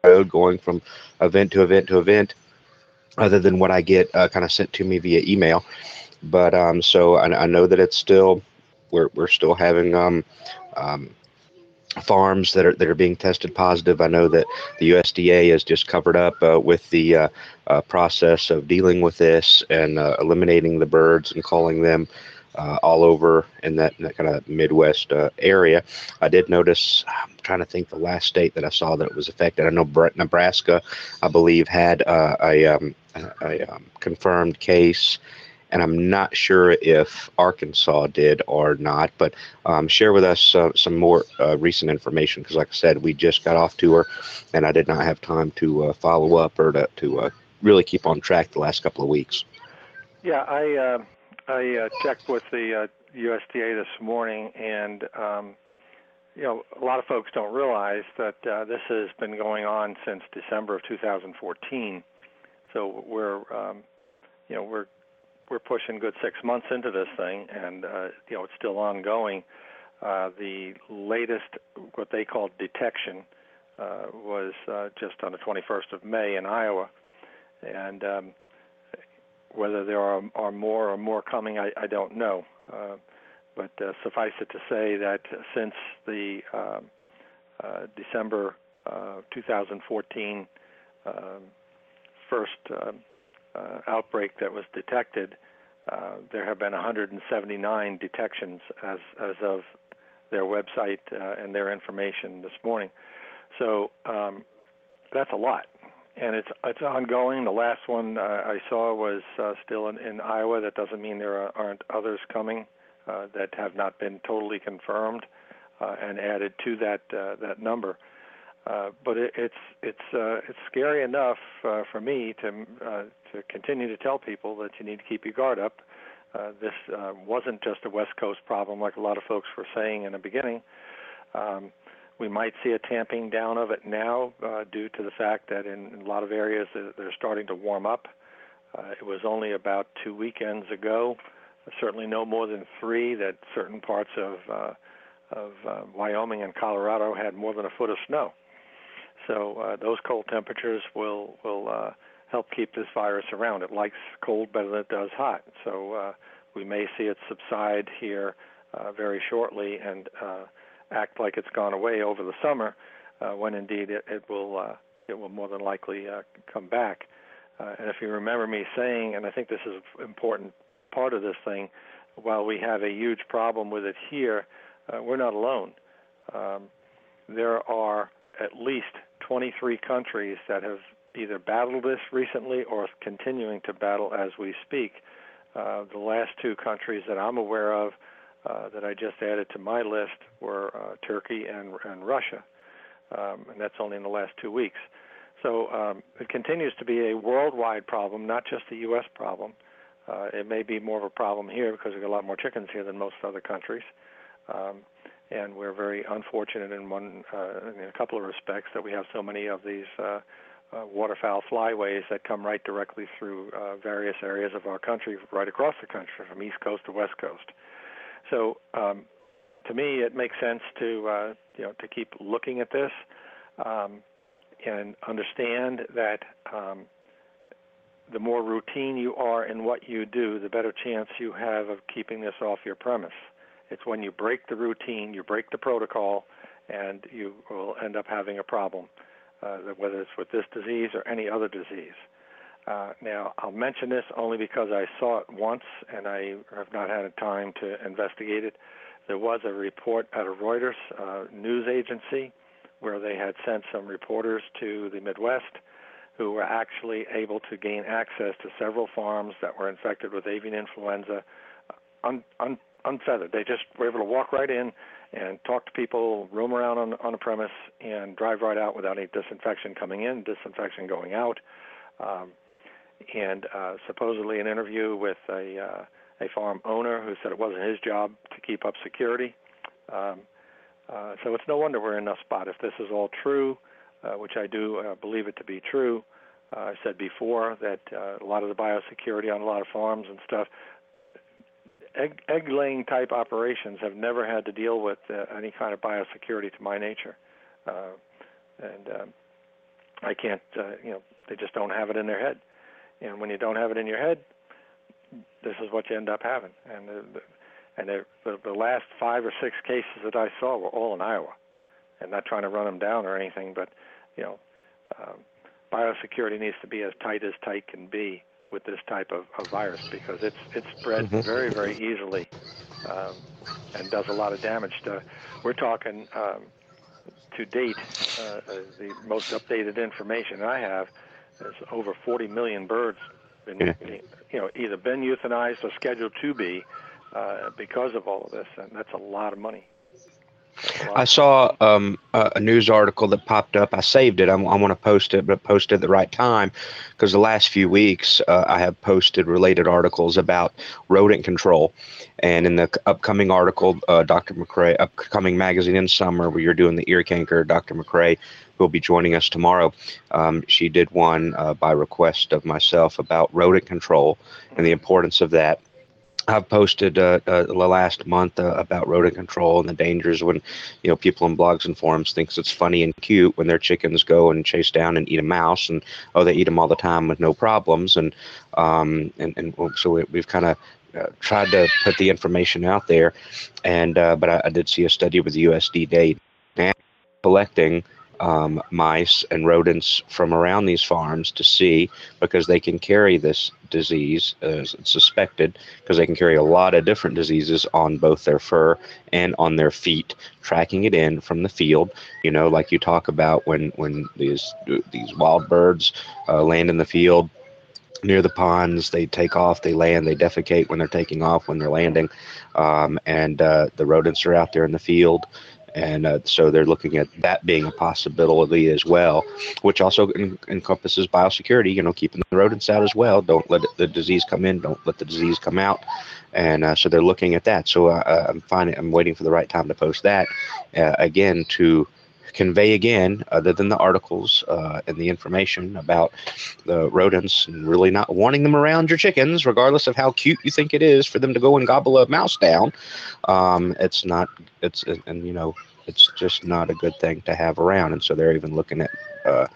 I'm going from event to event to event, other than what I get uh, kind of sent to me via email. But um, so I, I know that it's still we're we're still having um, um, farms that are that are being tested positive. I know that the USDA has just covered up uh, with the uh, uh, process of dealing with this and uh, eliminating the birds and calling them uh, all over in that, in that kind of Midwest uh, area. I did notice. I'm trying to think the last state that I saw that it was affected. I know Nebraska, I believe, had a, um, a, a um, confirmed case and I'm not sure if Arkansas did or not. But um, share with us uh, some more uh, recent information because, like I said, we just got off tour, and I did not have time to uh, follow up or to, to uh, really keep on track the last couple of weeks. Yeah, I uh, I uh, checked with the USDA this morning, and um, you know, a lot of folks don't realize that this has been going on since December of 2014. So we're um, you know we're we're pushing good six months into this thing, and uh, you know it's still ongoing. Uh, the latest, what they call detection, uh, was uh, just on the 21st of May in Iowa, and um, whether there are, are more or more coming, I, I don't know. Uh, but uh, suffice it to say that since the um, uh, December uh, 2014 um, first uh, uh, outbreak that was detected, uh, there have been 179 detections as as of their website uh, and their information this morning. So um, that's a lot, and it's it's ongoing. The last one uh, I saw was uh, still in, in Iowa. That doesn't mean there are, aren't others coming that have not been totally confirmed and added to that that number. Uh, but it, it's it's uh, it's scary enough uh, for me to to continue to tell people that you need to keep your guard up. Uh, this uh, wasn't just a West Coast problem, like a lot of folks were saying in the beginning. Um, we might see a tamping down of it now uh, due to the fact that in, in a lot of areas they're starting to warm up. Uh, it was only about two weekends ago, certainly no more than three, that certain parts of uh, of uh, Wyoming and Colorado had more than a foot of snow. So uh, those cold temperatures will will uh, help keep this virus around. It likes cold better than it does hot. So uh, we may see it subside here uh, very shortly and uh, act like it's gone away over the summer, uh, when indeed it, it will uh, it will more than likely uh, come back. And if you remember me saying, and I think this is an important part of this thing, while we have a huge problem with it here, we're not alone. Um, there are at least 23 countries that have either battled this recently or continuing to battle as we speak. Uh, the last two countries that I'm aware of uh, that I just added to my list were uh, Turkey and, and Russia, um, and that's only in the last two weeks. So um, it continues to be a worldwide problem, not just a U.S. problem. Uh, it may be more of a problem here because we've got a lot more chickens here than most other countries. Um, and we're very unfortunate in one uh, in a couple of respects that we have so many of these uh, uh, waterfowl flyways that come right directly through uh, various areas of our country, right across the country, from east coast to west coast. So, um, to me, it makes sense to uh, you know to keep looking at this um, and understand that um, the more routine you are in what you do, the better chance you have of keeping this off your premise. It's when you break the routine, you break the protocol, and you will end up having a problem, whether it's with this disease or any other disease. Uh, now, I'll mention this only because I saw it once and I have not had time to investigate it. There was a report at a Reuters uh, news agency where they had sent some reporters to the Midwest who were actually able to gain access to several farms that were infected with avian influenza uh, un, un, unfeathered. They just were able to walk right in and talk to people, roam around on, on a premise, and drive right out without any disinfection coming in, disinfection going out. Um, and uh, supposedly an interview with a uh, a farm owner who said it wasn't his job to keep up security. Um, uh, so it's no wonder we're in a spot. If this is all true, uh, which I do uh, believe it to be true, uh, I said before that uh, a lot of the biosecurity on a lot of farms and stuff, egg, egg laying type operations have never had to deal with uh, any kind of biosecurity to my nature, uh, and um, I can't, uh, you know, they just don't have it in their head. And when you don't have it in your head, this is what you end up having. And the, the, and the, the, the last five or six cases that I saw were all in Iowa. And not trying to run them down or anything, but you know, um, biosecurity needs to be as tight as tight can be with this type of, of virus because it's it's spread Mhm. very very easily um, and does a lot of damage. To, we're talking um, to date, uh, uh, the most updated information I have is over 40 million birds been Yeah. you know either been euthanized or scheduled to be uh, because of all of this, and that's a lot of money. I saw um, a, news article that popped up. I saved it. I, want to post it, but post it at the right time because the last few weeks uh, I have posted related articles about rodent control. And in the upcoming article, uh, Dr. McCrea, upcoming magazine in summer, where you're doing the ear canker, Dr. McCrea, who will be joining us tomorrow, um, she did one uh, by request of myself about rodent control and the importance of that. I've posted uh, uh, the last month uh, about rodent control and the dangers when, you know, people in blogs and forums thinks it's funny and cute when their chickens go and chase down and eat a mouse and oh they eat them all the time with no problems. And um and and so we, we've kind of uh, tried to put the information out there. And uh, but I, I did see a study with the USD collecting um, mice and rodents from around these farms to see because they can carry this disease, uh, suspected, because they can carry a lot of different diseases on both their fur and on their feet, tracking it in from the field. You know, like you talk about when when these these wild birds uh, land in the field near the ponds. They take off, they land, they defecate when they're taking off, when they're landing, um, and uh, the rodents are out there in the field. And uh, so they're looking at that being a possibility as well, which also en- encompasses biosecurity. You know, keeping the rodents out as well. Don't let the disease come in. Don't let the disease come out. And uh, so they're looking at that. So uh, I'm finding I'm waiting for the right time to post that uh, again to convey again, other than the articles uh, and the information about the rodents and really not wanting them around your chickens, regardless of how cute you think it is for them to go and gobble a mouse down. Um, it's not. It's and you know it's just not a good thing to have around. And so they're even looking at uh,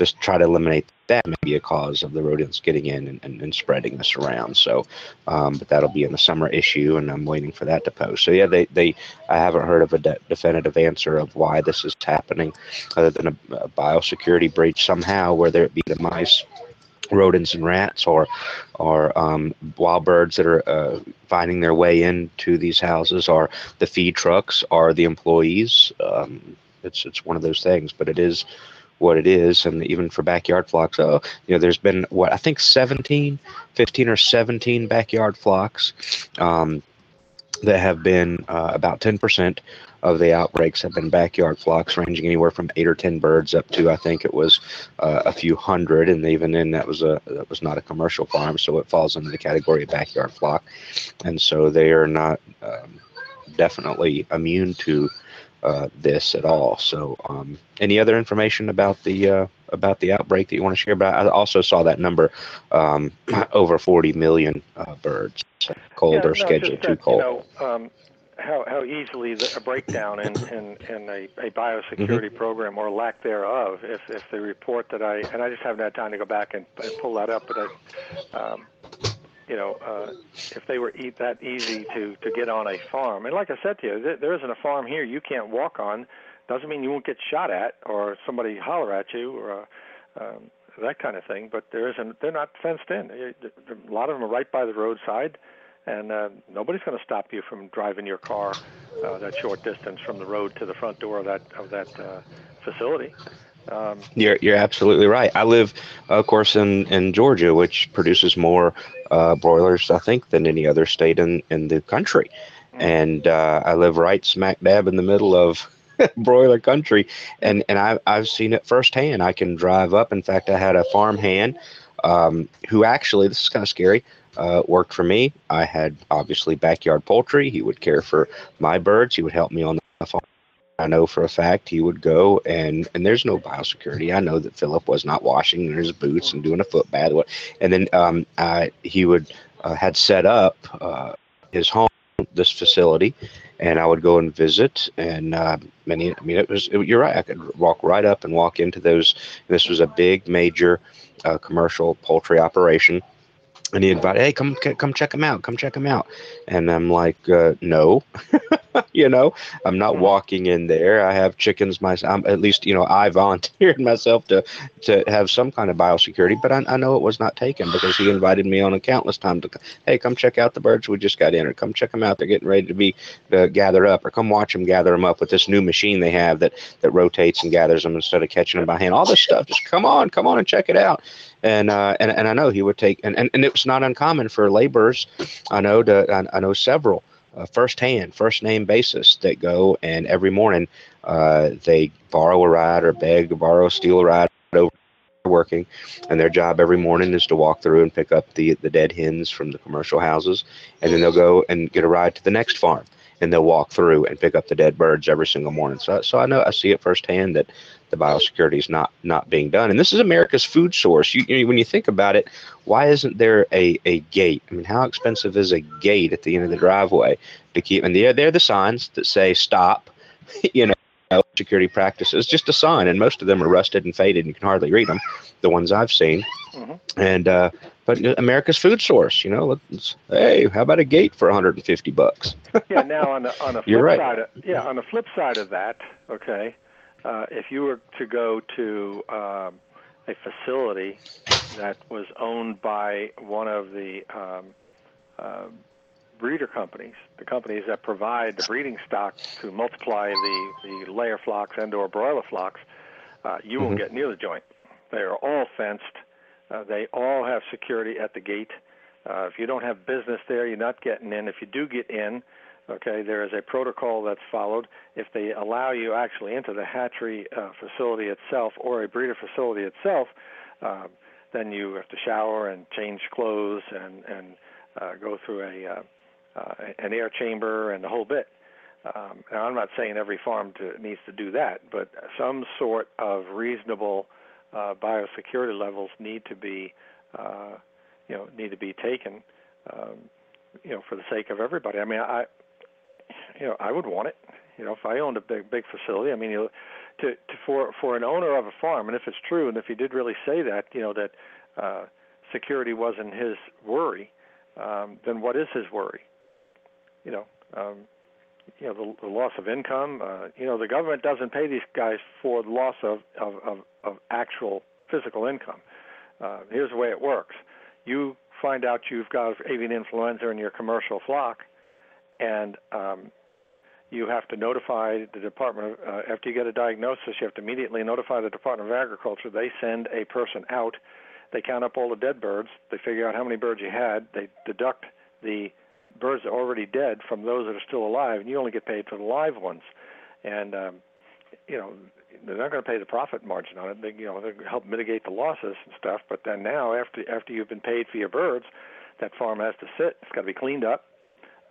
just try to eliminate that may be a cause of the rodents getting in and, and, and spreading this around. So, um, but that'll be in the summer issue, and I'm waiting for that to post. So yeah, they, they I haven't heard of a de- definitive answer of why this is happening, other than a, a biosecurity breach somehow, whether it be the mice rodents and rats or or um, wild birds that are uh, finding their way into these houses or the feed trucks or the employees um, it's it's one of those things but it is what it is and even for backyard flocks oh you know there's been what i think 17 15 or 17 backyard flocks um, that have been uh, about 10% of the outbreaks have been backyard flocks ranging anywhere from eight or 10 birds up to i think it was uh, a few hundred and even then that was a that was not a commercial farm so it falls into the category of backyard flock. And so they are not um, definitely immune to uh, this at all. So um, any other information about the uh, about the outbreak that you want to share? About i also saw that number um, over 40 million uh, birds cold Yeah, or no, scheduled too cold. You know, um, how how easily the, a breakdown in in, in a, a biosecurity program or lack thereof, if if they report that I and I just haven't had time to go back and, and pull that up, but I, um, you know, uh, if they were eat that easy to to get on a farm, and like I said to you, there, isn't a farm here you can't walk on. Doesn't mean you won't get shot at or somebody holler at you or. Uh, um, that kind of thing, but there isn't. They're not fenced in. A lot of them are right by the roadside and uh, nobody's going to stop you from driving your car uh, that short distance from the road to the front door of that of that uh, facility. Um, You're you're absolutely right. I live, of course, in in Georgia, which produces more uh, broilers, I think, than any other state in in the country, and uh, I live right smack dab in the middle of broiler country, and and I I've seen it firsthand. I can drive up. In fact, I had a farm hand um, who actually this is kind of scary. Uh, worked for me. I had obviously backyard poultry. He would care for my birds. He would help me on the farm. I know for a fact he would go and and there's no biosecurity. I know that Philip was not washing his boots and doing a foot bath. And then um, I, he would uh, had set up uh, his home, this facility, and I would go and visit. And uh, many, I mean, it was it, you're right. I could walk right up and walk into those. This was a big, major uh, commercial poultry operation and he invited, hey, come come check him out, come check him out, and I'm like, uh, no, you know, I'm not walking in there. I have chickens myself. I'm, at least, you know, I volunteered myself to to have some kind of biosecurity, but I, I know it was not taken because he invited me on a countless time to, hey, come check out the birds we just got in, or come check them out. They're getting ready to be uh, gathered up, or come watch them gather them up with this new machine they have that that rotates and gathers them instead of catching them by hand. All this stuff, just come on, come on and check it out and uh, and and I know he would take and, and, and it was not uncommon for laborers. I know to I, I know several uh, firsthand, first name basis that go and every morning uh, they borrow a ride or beg or borrow, steal a ride over working, and their job every morning is to walk through and pick up the the dead hens from the commercial houses, and then they'll go and get a ride to the next farm and they'll walk through and pick up the dead birds every single morning. So, so I know I see it firsthand that the biosecurity is not not being done. And this is America's food source. You, you, when you think about it, why isn't there a, a gate? I mean, how expensive is a gate at the end of the driveway to keep? And they're they're the signs that say stop. You know. Security practices, just a sign, and most of them are rusted and faded. And you can hardly read them, the ones I've seen. Mm-hmm. And uh, but America's food source, you know, hey, how about a gate for 150 bucks? yeah. Now on the on the flip right. side, of, yeah, on the flip side of that, okay, uh, if you were to go to um, a facility that was owned by one of the um, uh, breeder companies, the companies that provide the breeding stock to multiply the, the layer flocks and or broiler flocks, uh, you Mhm. won't get near the joint. They are all fenced. Uh, they all have security at the gate. Uh, if you don't have business there, you're not getting in. If you do get in, okay, there is a protocol that's followed. If they allow you actually into the hatchery uh, facility itself or a breeder facility itself, uh, then you have to shower and change clothes and and uh, go through a uh, uh, an air chamber and the whole bit. Um, now, I'm not saying every farm to, needs to do that, but some sort of reasonable uh, biosecurity levels need to be, you know, need to be taken, um, you know, for the sake of everybody. I mean, I, you know, I would want it. You know, if I owned a big big facility, I mean, you know, to, to for for an owner of a farm, and if it's true, and if he did really say that, you know, that uh, security wasn't his worry, um, then what is his worry? You know, um, you know, the, the loss of income. Uh, you know, the government doesn't pay these guys for the loss of of of, of actual physical income. Uh, here's the way it works: you find out you've got avian influenza in your commercial flock, and um, you have to notify the Department of, uh, after you get a diagnosis, you have to immediately notify the Department of Agriculture. They send a person out. They count up all the dead birds. They figure out how many birds you had. They deduct the birds that are already dead from those that are still alive, and you only get paid for the live ones. And um, you know they're not going to pay the profit margin on it. They you know they help mitigate the losses and stuff. But then now after after you've been paid for your birds, that farm has to sit. It's got to be cleaned up,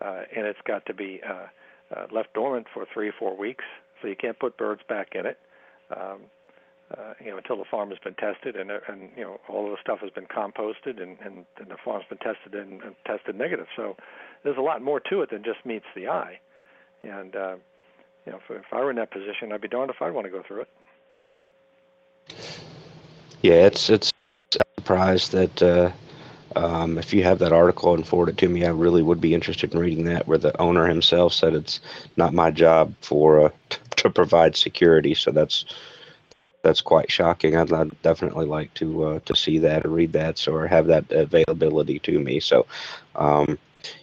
uh, and it's got to be uh, uh, left dormant for three or four weeks. So you can't put birds back in it. Um, uh, you know, until the farm has been tested and and you know all of the stuff has been composted and and, and the farm's been tested and, and tested negative. So there's a lot more to it than just meets the eye. And uh, you know, if, if I were in that position, I'd be darned if I'd want to go through it. Yeah, it's it's surprised that uh, um, if you have that article and forward it to me, I really would be interested in reading that. Where the owner himself said it's not my job for uh, t- to provide security, so that's that's quite shocking. I'd, I'd definitely like to uh, to see that or read that, so or have that availability to me. So, um,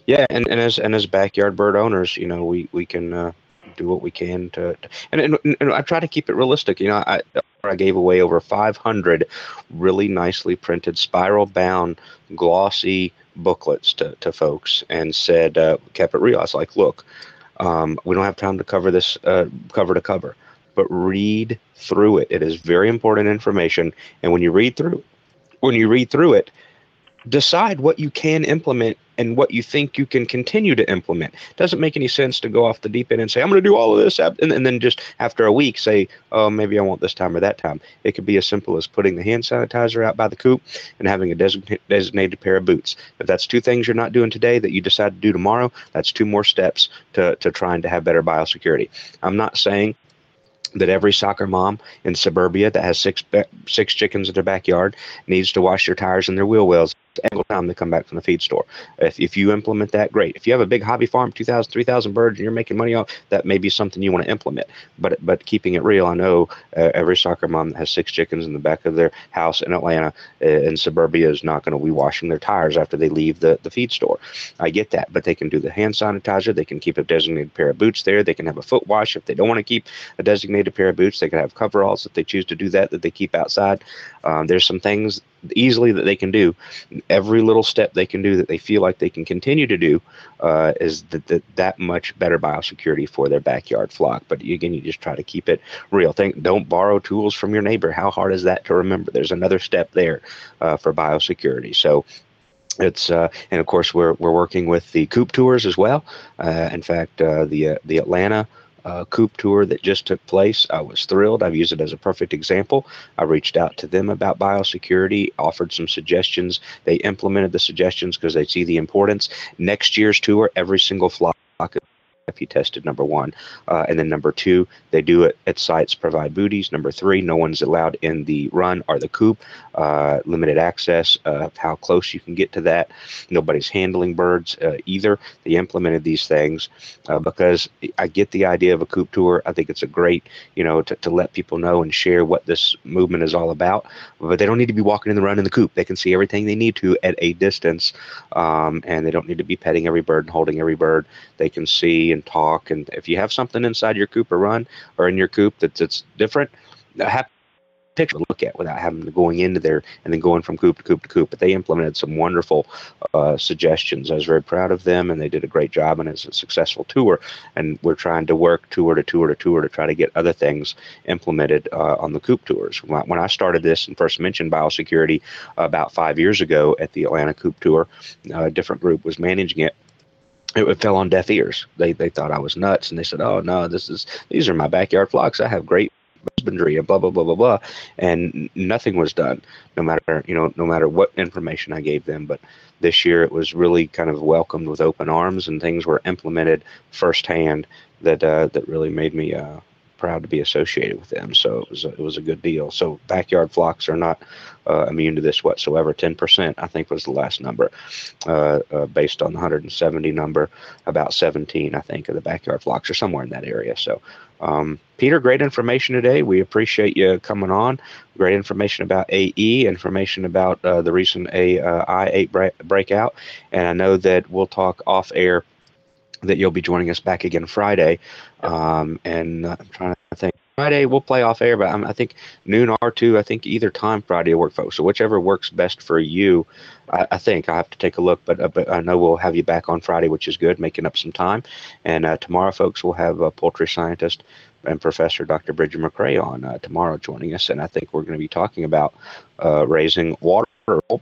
yeah, and, and as and as backyard bird owners, you know, we we can uh, do what we can to, to and, and, and I try to keep it realistic. You know, I I gave away over 500 really nicely printed, spiral bound, glossy booklets to, to folks and said, uh, kept it real. I was like, look, um, we don't have time to cover this uh, cover to cover, but read through it. It is very important information. And when you read through, when you read through it, decide what you can implement and what you think you can continue to implement. It doesn't make any sense to go off the deep end and say, I'm going to do all of this, and, and then just after a week say, oh, maybe I want this time or that time. It could be as simple as putting the hand sanitizer out by the coop and having a designated, designated pair of boots. If that's two things you're not doing today that you decide to do tomorrow, that's two more steps to, to trying to have better biosecurity. I'm not saying that every soccer mom in suburbia that has six six chickens in their backyard needs to wash their tires and their wheel wells every time they come back from the feed store. If, if you implement that, great. If you have a big hobby farm, 2,000, 3,000 birds, and you're making money off, that may be something you want to implement. But but keeping it real, I know uh, every soccer mom that has six chickens in the back of their house in Atlanta uh, in suburbia is not going to be washing their tires after they leave the, the feed store. I get that, but they can do the hand sanitizer. They can keep a designated pair of boots there. They can have a foot wash if they don't want to keep a designated pair of boots. They can have coveralls if they choose to do that that they keep outside. Um, there's some things easily that they can do. Every little step they can do that they feel like they can continue to do uh, is that, that that much better biosecurity for their backyard flock. But again, you just try to keep it real. Think, don't borrow tools from your neighbor. How hard is that to remember? There's another step there uh, for biosecurity. So it's uh, and of course we're we're working with the coop tours as well. Uh, in fact, uh, the uh, the Atlanta uh, coop tour that just took place. I was thrilled. I've used it as a perfect example. I reached out to them about biosecurity, offered some suggestions. They implemented the suggestions because they see the importance. Next year's tour, every single flock he tested number one uh, and then number two they do it at sites provide booties. Number three no one's allowed in the run or the coop uh, limited access uh, how close you can get to that. Nobody's handling birds uh, either. They implemented these things uh, because i get the idea of a coop tour. I think it's a great you know to, to let people know and share what this movement is all about. But they don't need to be walking in the run in the coop. They can see everything they need to at a distance um, and they don't need to be petting every bird and holding every bird. They can see and talk. And if you have something inside your coop or run or in your coop that's, that's different, have picture to look at without having to going into there and then going from coop to coop to coop. But they implemented some wonderful uh, suggestions. I was very proud of them, and they did a great job, and it's a successful tour. And we're trying to work tour to tour to tour to try to get other things implemented uh, on the coop tours. When I started this and first mentioned biosecurity about five years ago at the Atlanta Coop Tour, a different group was managing it it fell on deaf ears. They they thought I was nuts, and they said, "Oh no, this is these are my backyard flocks. I have great husbandry and blah blah blah blah blah," and nothing was done. No matter you know, no matter what information I gave them, but this year it was really kind of welcomed with open arms, and things were implemented firsthand that uh, that really made me uh, proud to be associated with them. So it was a, it was a good deal. So backyard flocks are not uh, immune to this whatsoever. 10%, I think, was the last number, uh, uh, based on the 170 number. About 17, I think, of the backyard flocks are somewhere in that area. So, um, Peter, great information today. We appreciate you coming on. Great information about AE, information about uh, the recent A, uh, I8 break- breakout. And I know that we'll talk off air that you'll be joining us back again Friday. Um, and uh, I'm trying to think. Friday we'll play off air, but um, I think noon or two. I think either time Friday will work, folks. So whichever works best for you. I, I think I have to take a look, but uh, but I know we'll have you back on Friday, which is good, making up some time. And uh, tomorrow, folks, we'll have a poultry scientist and Professor Dr. Brigid McCrea on uh, tomorrow joining us, and I think we're going to be talking about uh, raising water,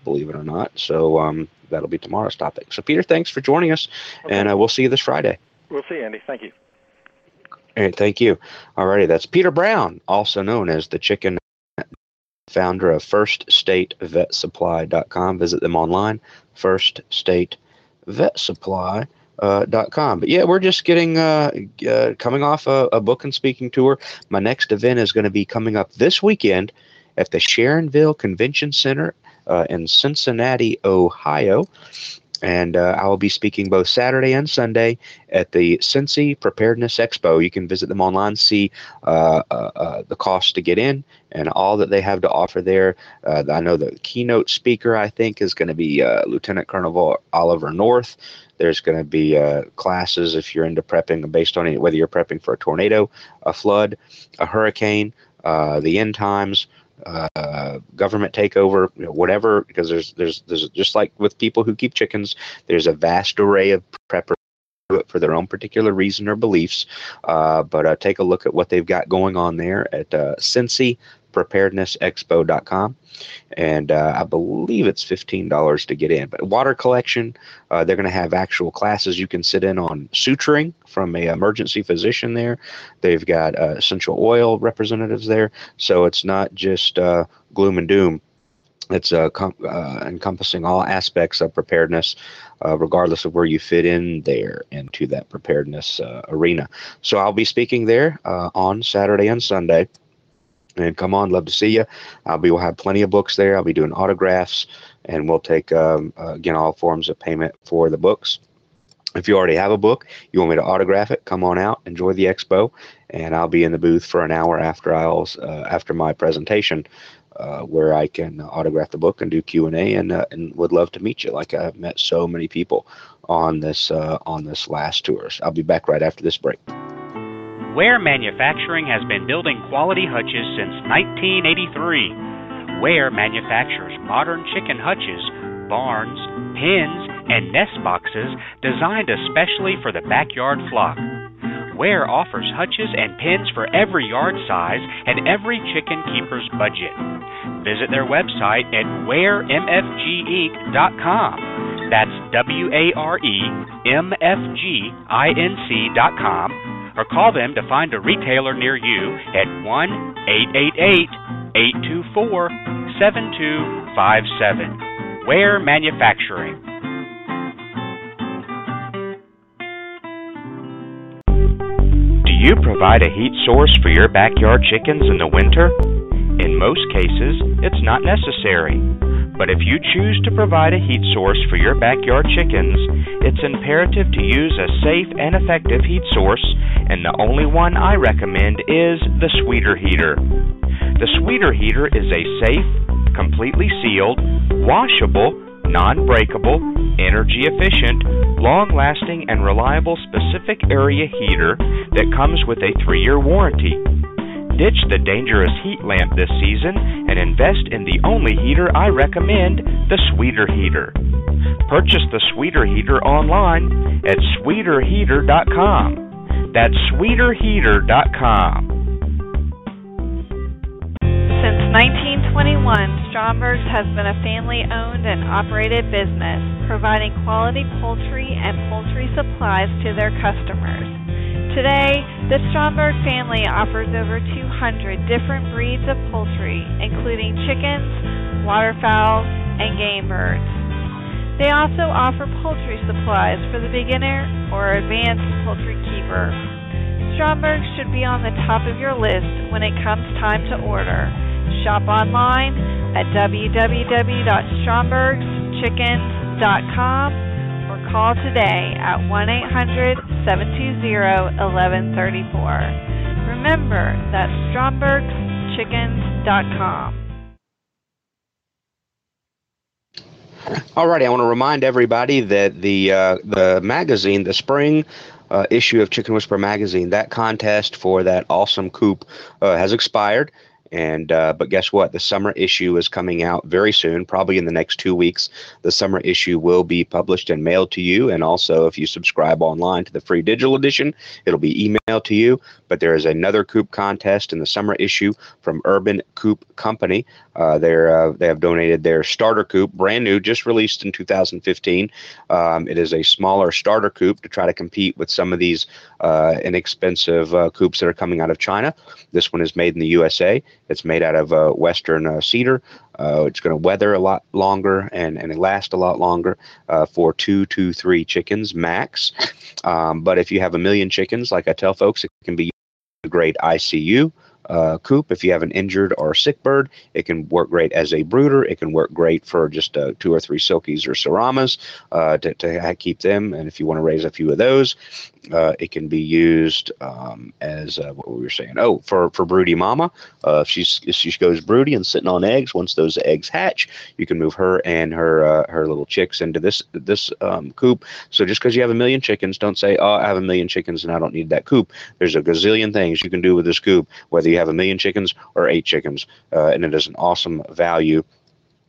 believe it or not. So um, that'll be tomorrow's topic. So Peter, thanks for joining us, Okay. and uh, we'll see you this Friday. We'll see, Andy. Thank you. All right, thank you. Alrighty, that's Peter Brown, also known as the Chicken founder of FirstStateVetSupply.com. Visit them online, First State Vet uh, dot com. But yeah, we're just getting uh, uh, coming off a, a book and speaking tour. My next event is going to be coming up this weekend at the Sharonville Convention Center uh, in Cincinnati, Ohio. And uh, I will be speaking both Saturday and Sunday at the Cincy Preparedness Expo. You can visit them online, see uh, uh, uh the cost to get in, and all that they have to offer there. Uh, I know the keynote speaker, I think, is going to be uh, Lieutenant Colonel Oliver North. There's going to be classes if you're into prepping based on whether you're prepping for a tornado, a flood, a hurricane, the end times, uh, government takeover, you know, whatever. Because there's there's there's just like with people who keep chickens, there's a vast array of preppers for their own particular reason or beliefs. Uh, but uh, take a look at what they've got going on there at uh, Cincy preparednessexpo.com and uh, i believe it's $15 to get in. But water collection uh, they're going to have actual classes you can sit in on suturing from a emergency physician there. They've got uh, essential oil representatives there. So it's not just uh, gloom and doom. It's uh, com- uh, encompassing all aspects of preparedness, regardless of where you fit in there into that preparedness arena. So I'll be speaking there on Saturday and Sunday and come on, love to see you. I'll be, we'll have plenty of books there. I'll be doing autographs, and we'll take um, uh, again all forms of payment for the books. If you already have a book, you want me to autograph it, come on out, enjoy the expo, and I'll be in the booth for an hour after I'll uh, after my presentation, uh, where I can autograph the book and do Q and A, and uh, and would love to meet you. Like I've met so many people on this uh, on this last tours. I'll be back right after this break. Ware Manufacturing has been building quality hutches since 1983. Ware manufactures modern chicken hutches, barns, pens, and nest boxes designed especially for the backyard flock. Ware offers hutches and pens for every yard size and every chicken keeper's budget. Visit their website at waremfginc.com. That's W A R E M F G I N C.com or call them to find a retailer near you at 1 888 824 7257. Ware Manufacturing. Do you provide a heat source for your backyard chickens in the winter? In most cases, it's not necessary. But if you choose to provide a heat source for your backyard chickens, it's imperative to use a safe and effective heat source, and the only one I recommend is the Sweeter Heater. The Sweeter Heater is a safe, completely sealed, washable, non breakable, energy efficient, long lasting, and reliable specific area heater that comes with a three year warranty. Ditch the dangerous heat lamp this season and invest in the only heater I recommend, the Sweeter Heater. Purchase the Sweeter Heater online at sweeterheater.com. That's sweeterheater.com. Since 1921, Stromberg's has been a family owned and operated business, providing quality poultry and poultry supplies to their customers. Today, the Stromberg family offers over 200 different breeds of poultry, including chickens, waterfowl, and game birds. They also offer poultry supplies for the beginner or advanced poultry keeper. Stromberg should be on the top of your list when it comes time to order. Shop online at www.strombergschickens.com call today at 1 800 720 1134. Remember, that's StrombergChickens.com. Alrighty, I want to remind everybody that the uh, the magazine, the spring uh, issue of Chicken Whisperer magazine, that contest for that awesome coop uh, has expired. And uh, but guess what? The summer issue is coming out very soon, probably in the next two weeks. The summer issue will be published and mailed to you, and also if you subscribe online to the free digital edition, it'll be emailed to you. But there is another coop contest in the summer issue from Urban Coop Company. Uh, uh, they have donated their starter coop, brand new, just released in 2015. Um, it is a smaller starter coop to try to compete with some of these uh, inexpensive uh, coops that are coming out of China. This one is made in the USA It's made out of uh, western uh, cedar. Uh, it's going to weather a lot longer and, and last a lot longer uh, for two to three chickens max. Um, but if you have a million chickens, like I tell folks, it can be a great ICU uh, coop. If you have an injured or sick bird, it can work great as a brooder. It can work great for just uh, two or three silkies or seramas uh, to, to keep them. And if you want to raise a few of those, uh, it can be used um, as uh, what we were saying. Oh, for for broody mama, uh, if she's if she goes broody and sitting on eggs, once those eggs hatch, you can move her and her her little chicks into this this um, coop. So just because you have a million chickens, don't say, "Oh, I have a million chickens and I don't need that coop." There's a gazillion things you can do with this coop, whether you have a million chickens or eight chickens, uh, and it is an awesome value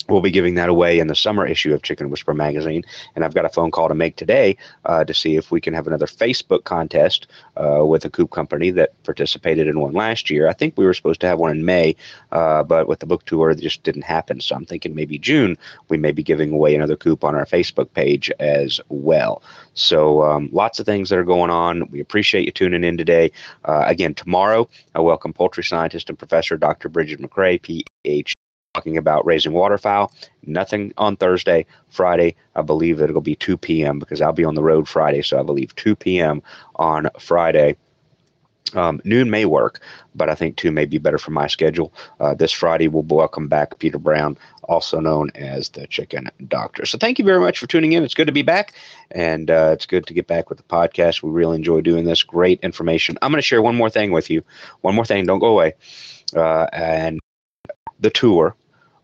We'll be giving that away in the summer issue of Chicken Whisperer magazine. And I've got a phone call to make today uh, to see if we can have another Facebook contest uh, with a coop company that participated in one last year. I think we were supposed to have one in May, uh, but with the book tour, it just didn't happen. So I'm thinking maybe June, we may be giving away another coop on our Facebook page as well. So um, lots of things that are going on. We appreciate you tuning in today. Uh, again, tomorrow, I welcome poultry scientist and professor Dr. Brigid McCrea, PhD talking about raising waterfowl. Nothing on Thursday. Friday, I believe it'll be 2 p.m. because I'll be on the road Friday. So I believe 2 p.m. on Friday. Um, noon may work, but I think 2 may be better for my schedule. Uh, this Friday, we'll welcome back Peter Brown, also known as the Chicken Doctor. So thank you very much for tuning in. It's good to be back, and uh, it's good to get back with the podcast. We really enjoy doing this. Great information. I'm going to share one more thing with you. One more thing. Don't go away. Uh, and the tour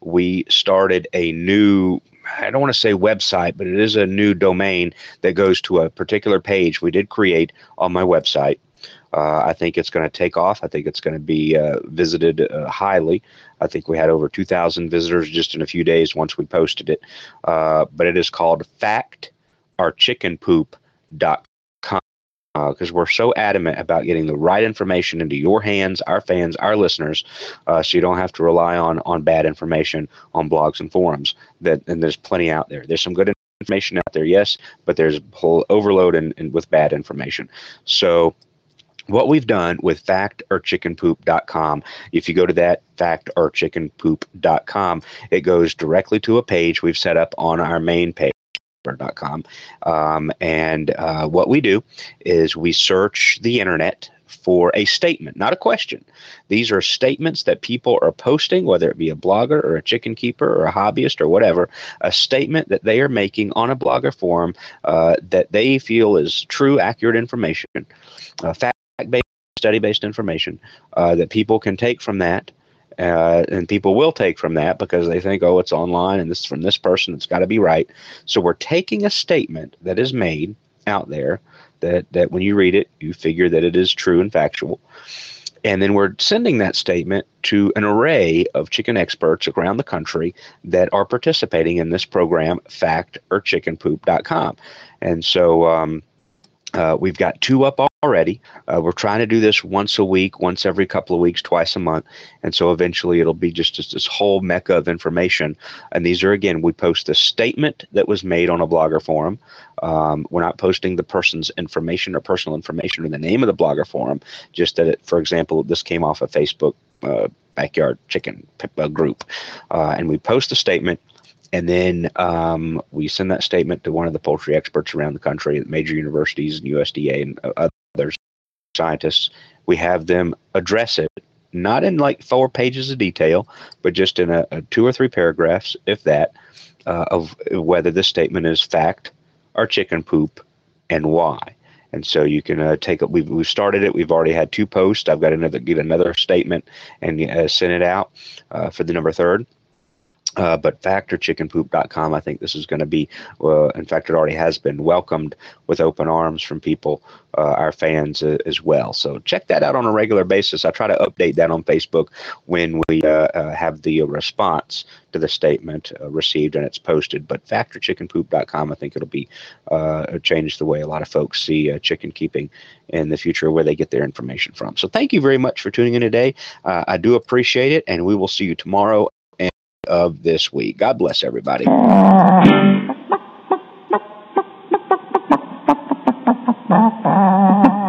we started a new I don't want to say website, but it is a new domain that goes to a particular page we did create on my website. Uh, I think it's going to take off. I think it's going to be uh, visited uh, highly. I think we had over 2,000 visitors just in a few days once we posted it. Uh, but it is called factorchickenpoop.com because uh, we're so adamant about getting the right information into your hands, our fans, our listeners, uh, so you don't have to rely on on bad information on blogs and forums. That and there's plenty out there. There's some good information out there, yes, but there's a whole overload and with bad information. So what we've done with factorchickenpoop.com, if you go to that factorchickenpoop.com, it goes directly to a page we've set up on our main page com. Um, and uh, what we do is we search the internet for a statement, not a question. These are statements that people are posting, whether it be a blogger or a chicken keeper or a hobbyist or whatever, a statement that they are making on a blogger forum uh, that they feel is true, accurate information, uh, fact based, study based information that people can take from that uh, and people will take from that because they think, oh, it's online and this is from this person. It's got to be right. So we're taking a statement that is made out there that, that when you read it, you figure that it is true and factual. And then we're sending that statement to an array of chicken experts around the country that are participating in this program, factorchickenpoop.com. And so um, uh, we've got two up already. Uh, we're trying to do this once a week, once every couple of weeks, twice a month. And so eventually it'll be just, just this whole mecca of information. And these are, again, we post the statement that was made on a blogger forum. Um, we're not posting the person's information or personal information or the name of the blogger forum, just that, it, for example, this came off a Facebook uh, backyard chicken uh, group. Uh, and we post the statement and then um, we send that statement to one of the poultry experts around the country at major universities and USDA and other scientists. We have them address it, not in like four pages of detail, but just in a, a two or three paragraphs, if that, uh, of whether this statement is fact or chicken poop and why. And so you can uh, take it. We've, we've started it. We've already had two posts. I've got another get another statement and uh, send it out uh, for the number third. Uh, but factorchickenpoop.com, I think this is going to be, uh, in fact, it already has been welcomed with open arms from people, uh, our fans uh, as well. So check that out on a regular basis. I try to update that on Facebook when we uh, uh, have the response to the statement received and it's posted. But factorchickenpoop.com, I think it'll be change the way a lot of folks see chicken keeping in the future, where they get their information from. So thank you very much for tuning in today. I do appreciate it, and we will see you tomorrow of this week. God bless everybody.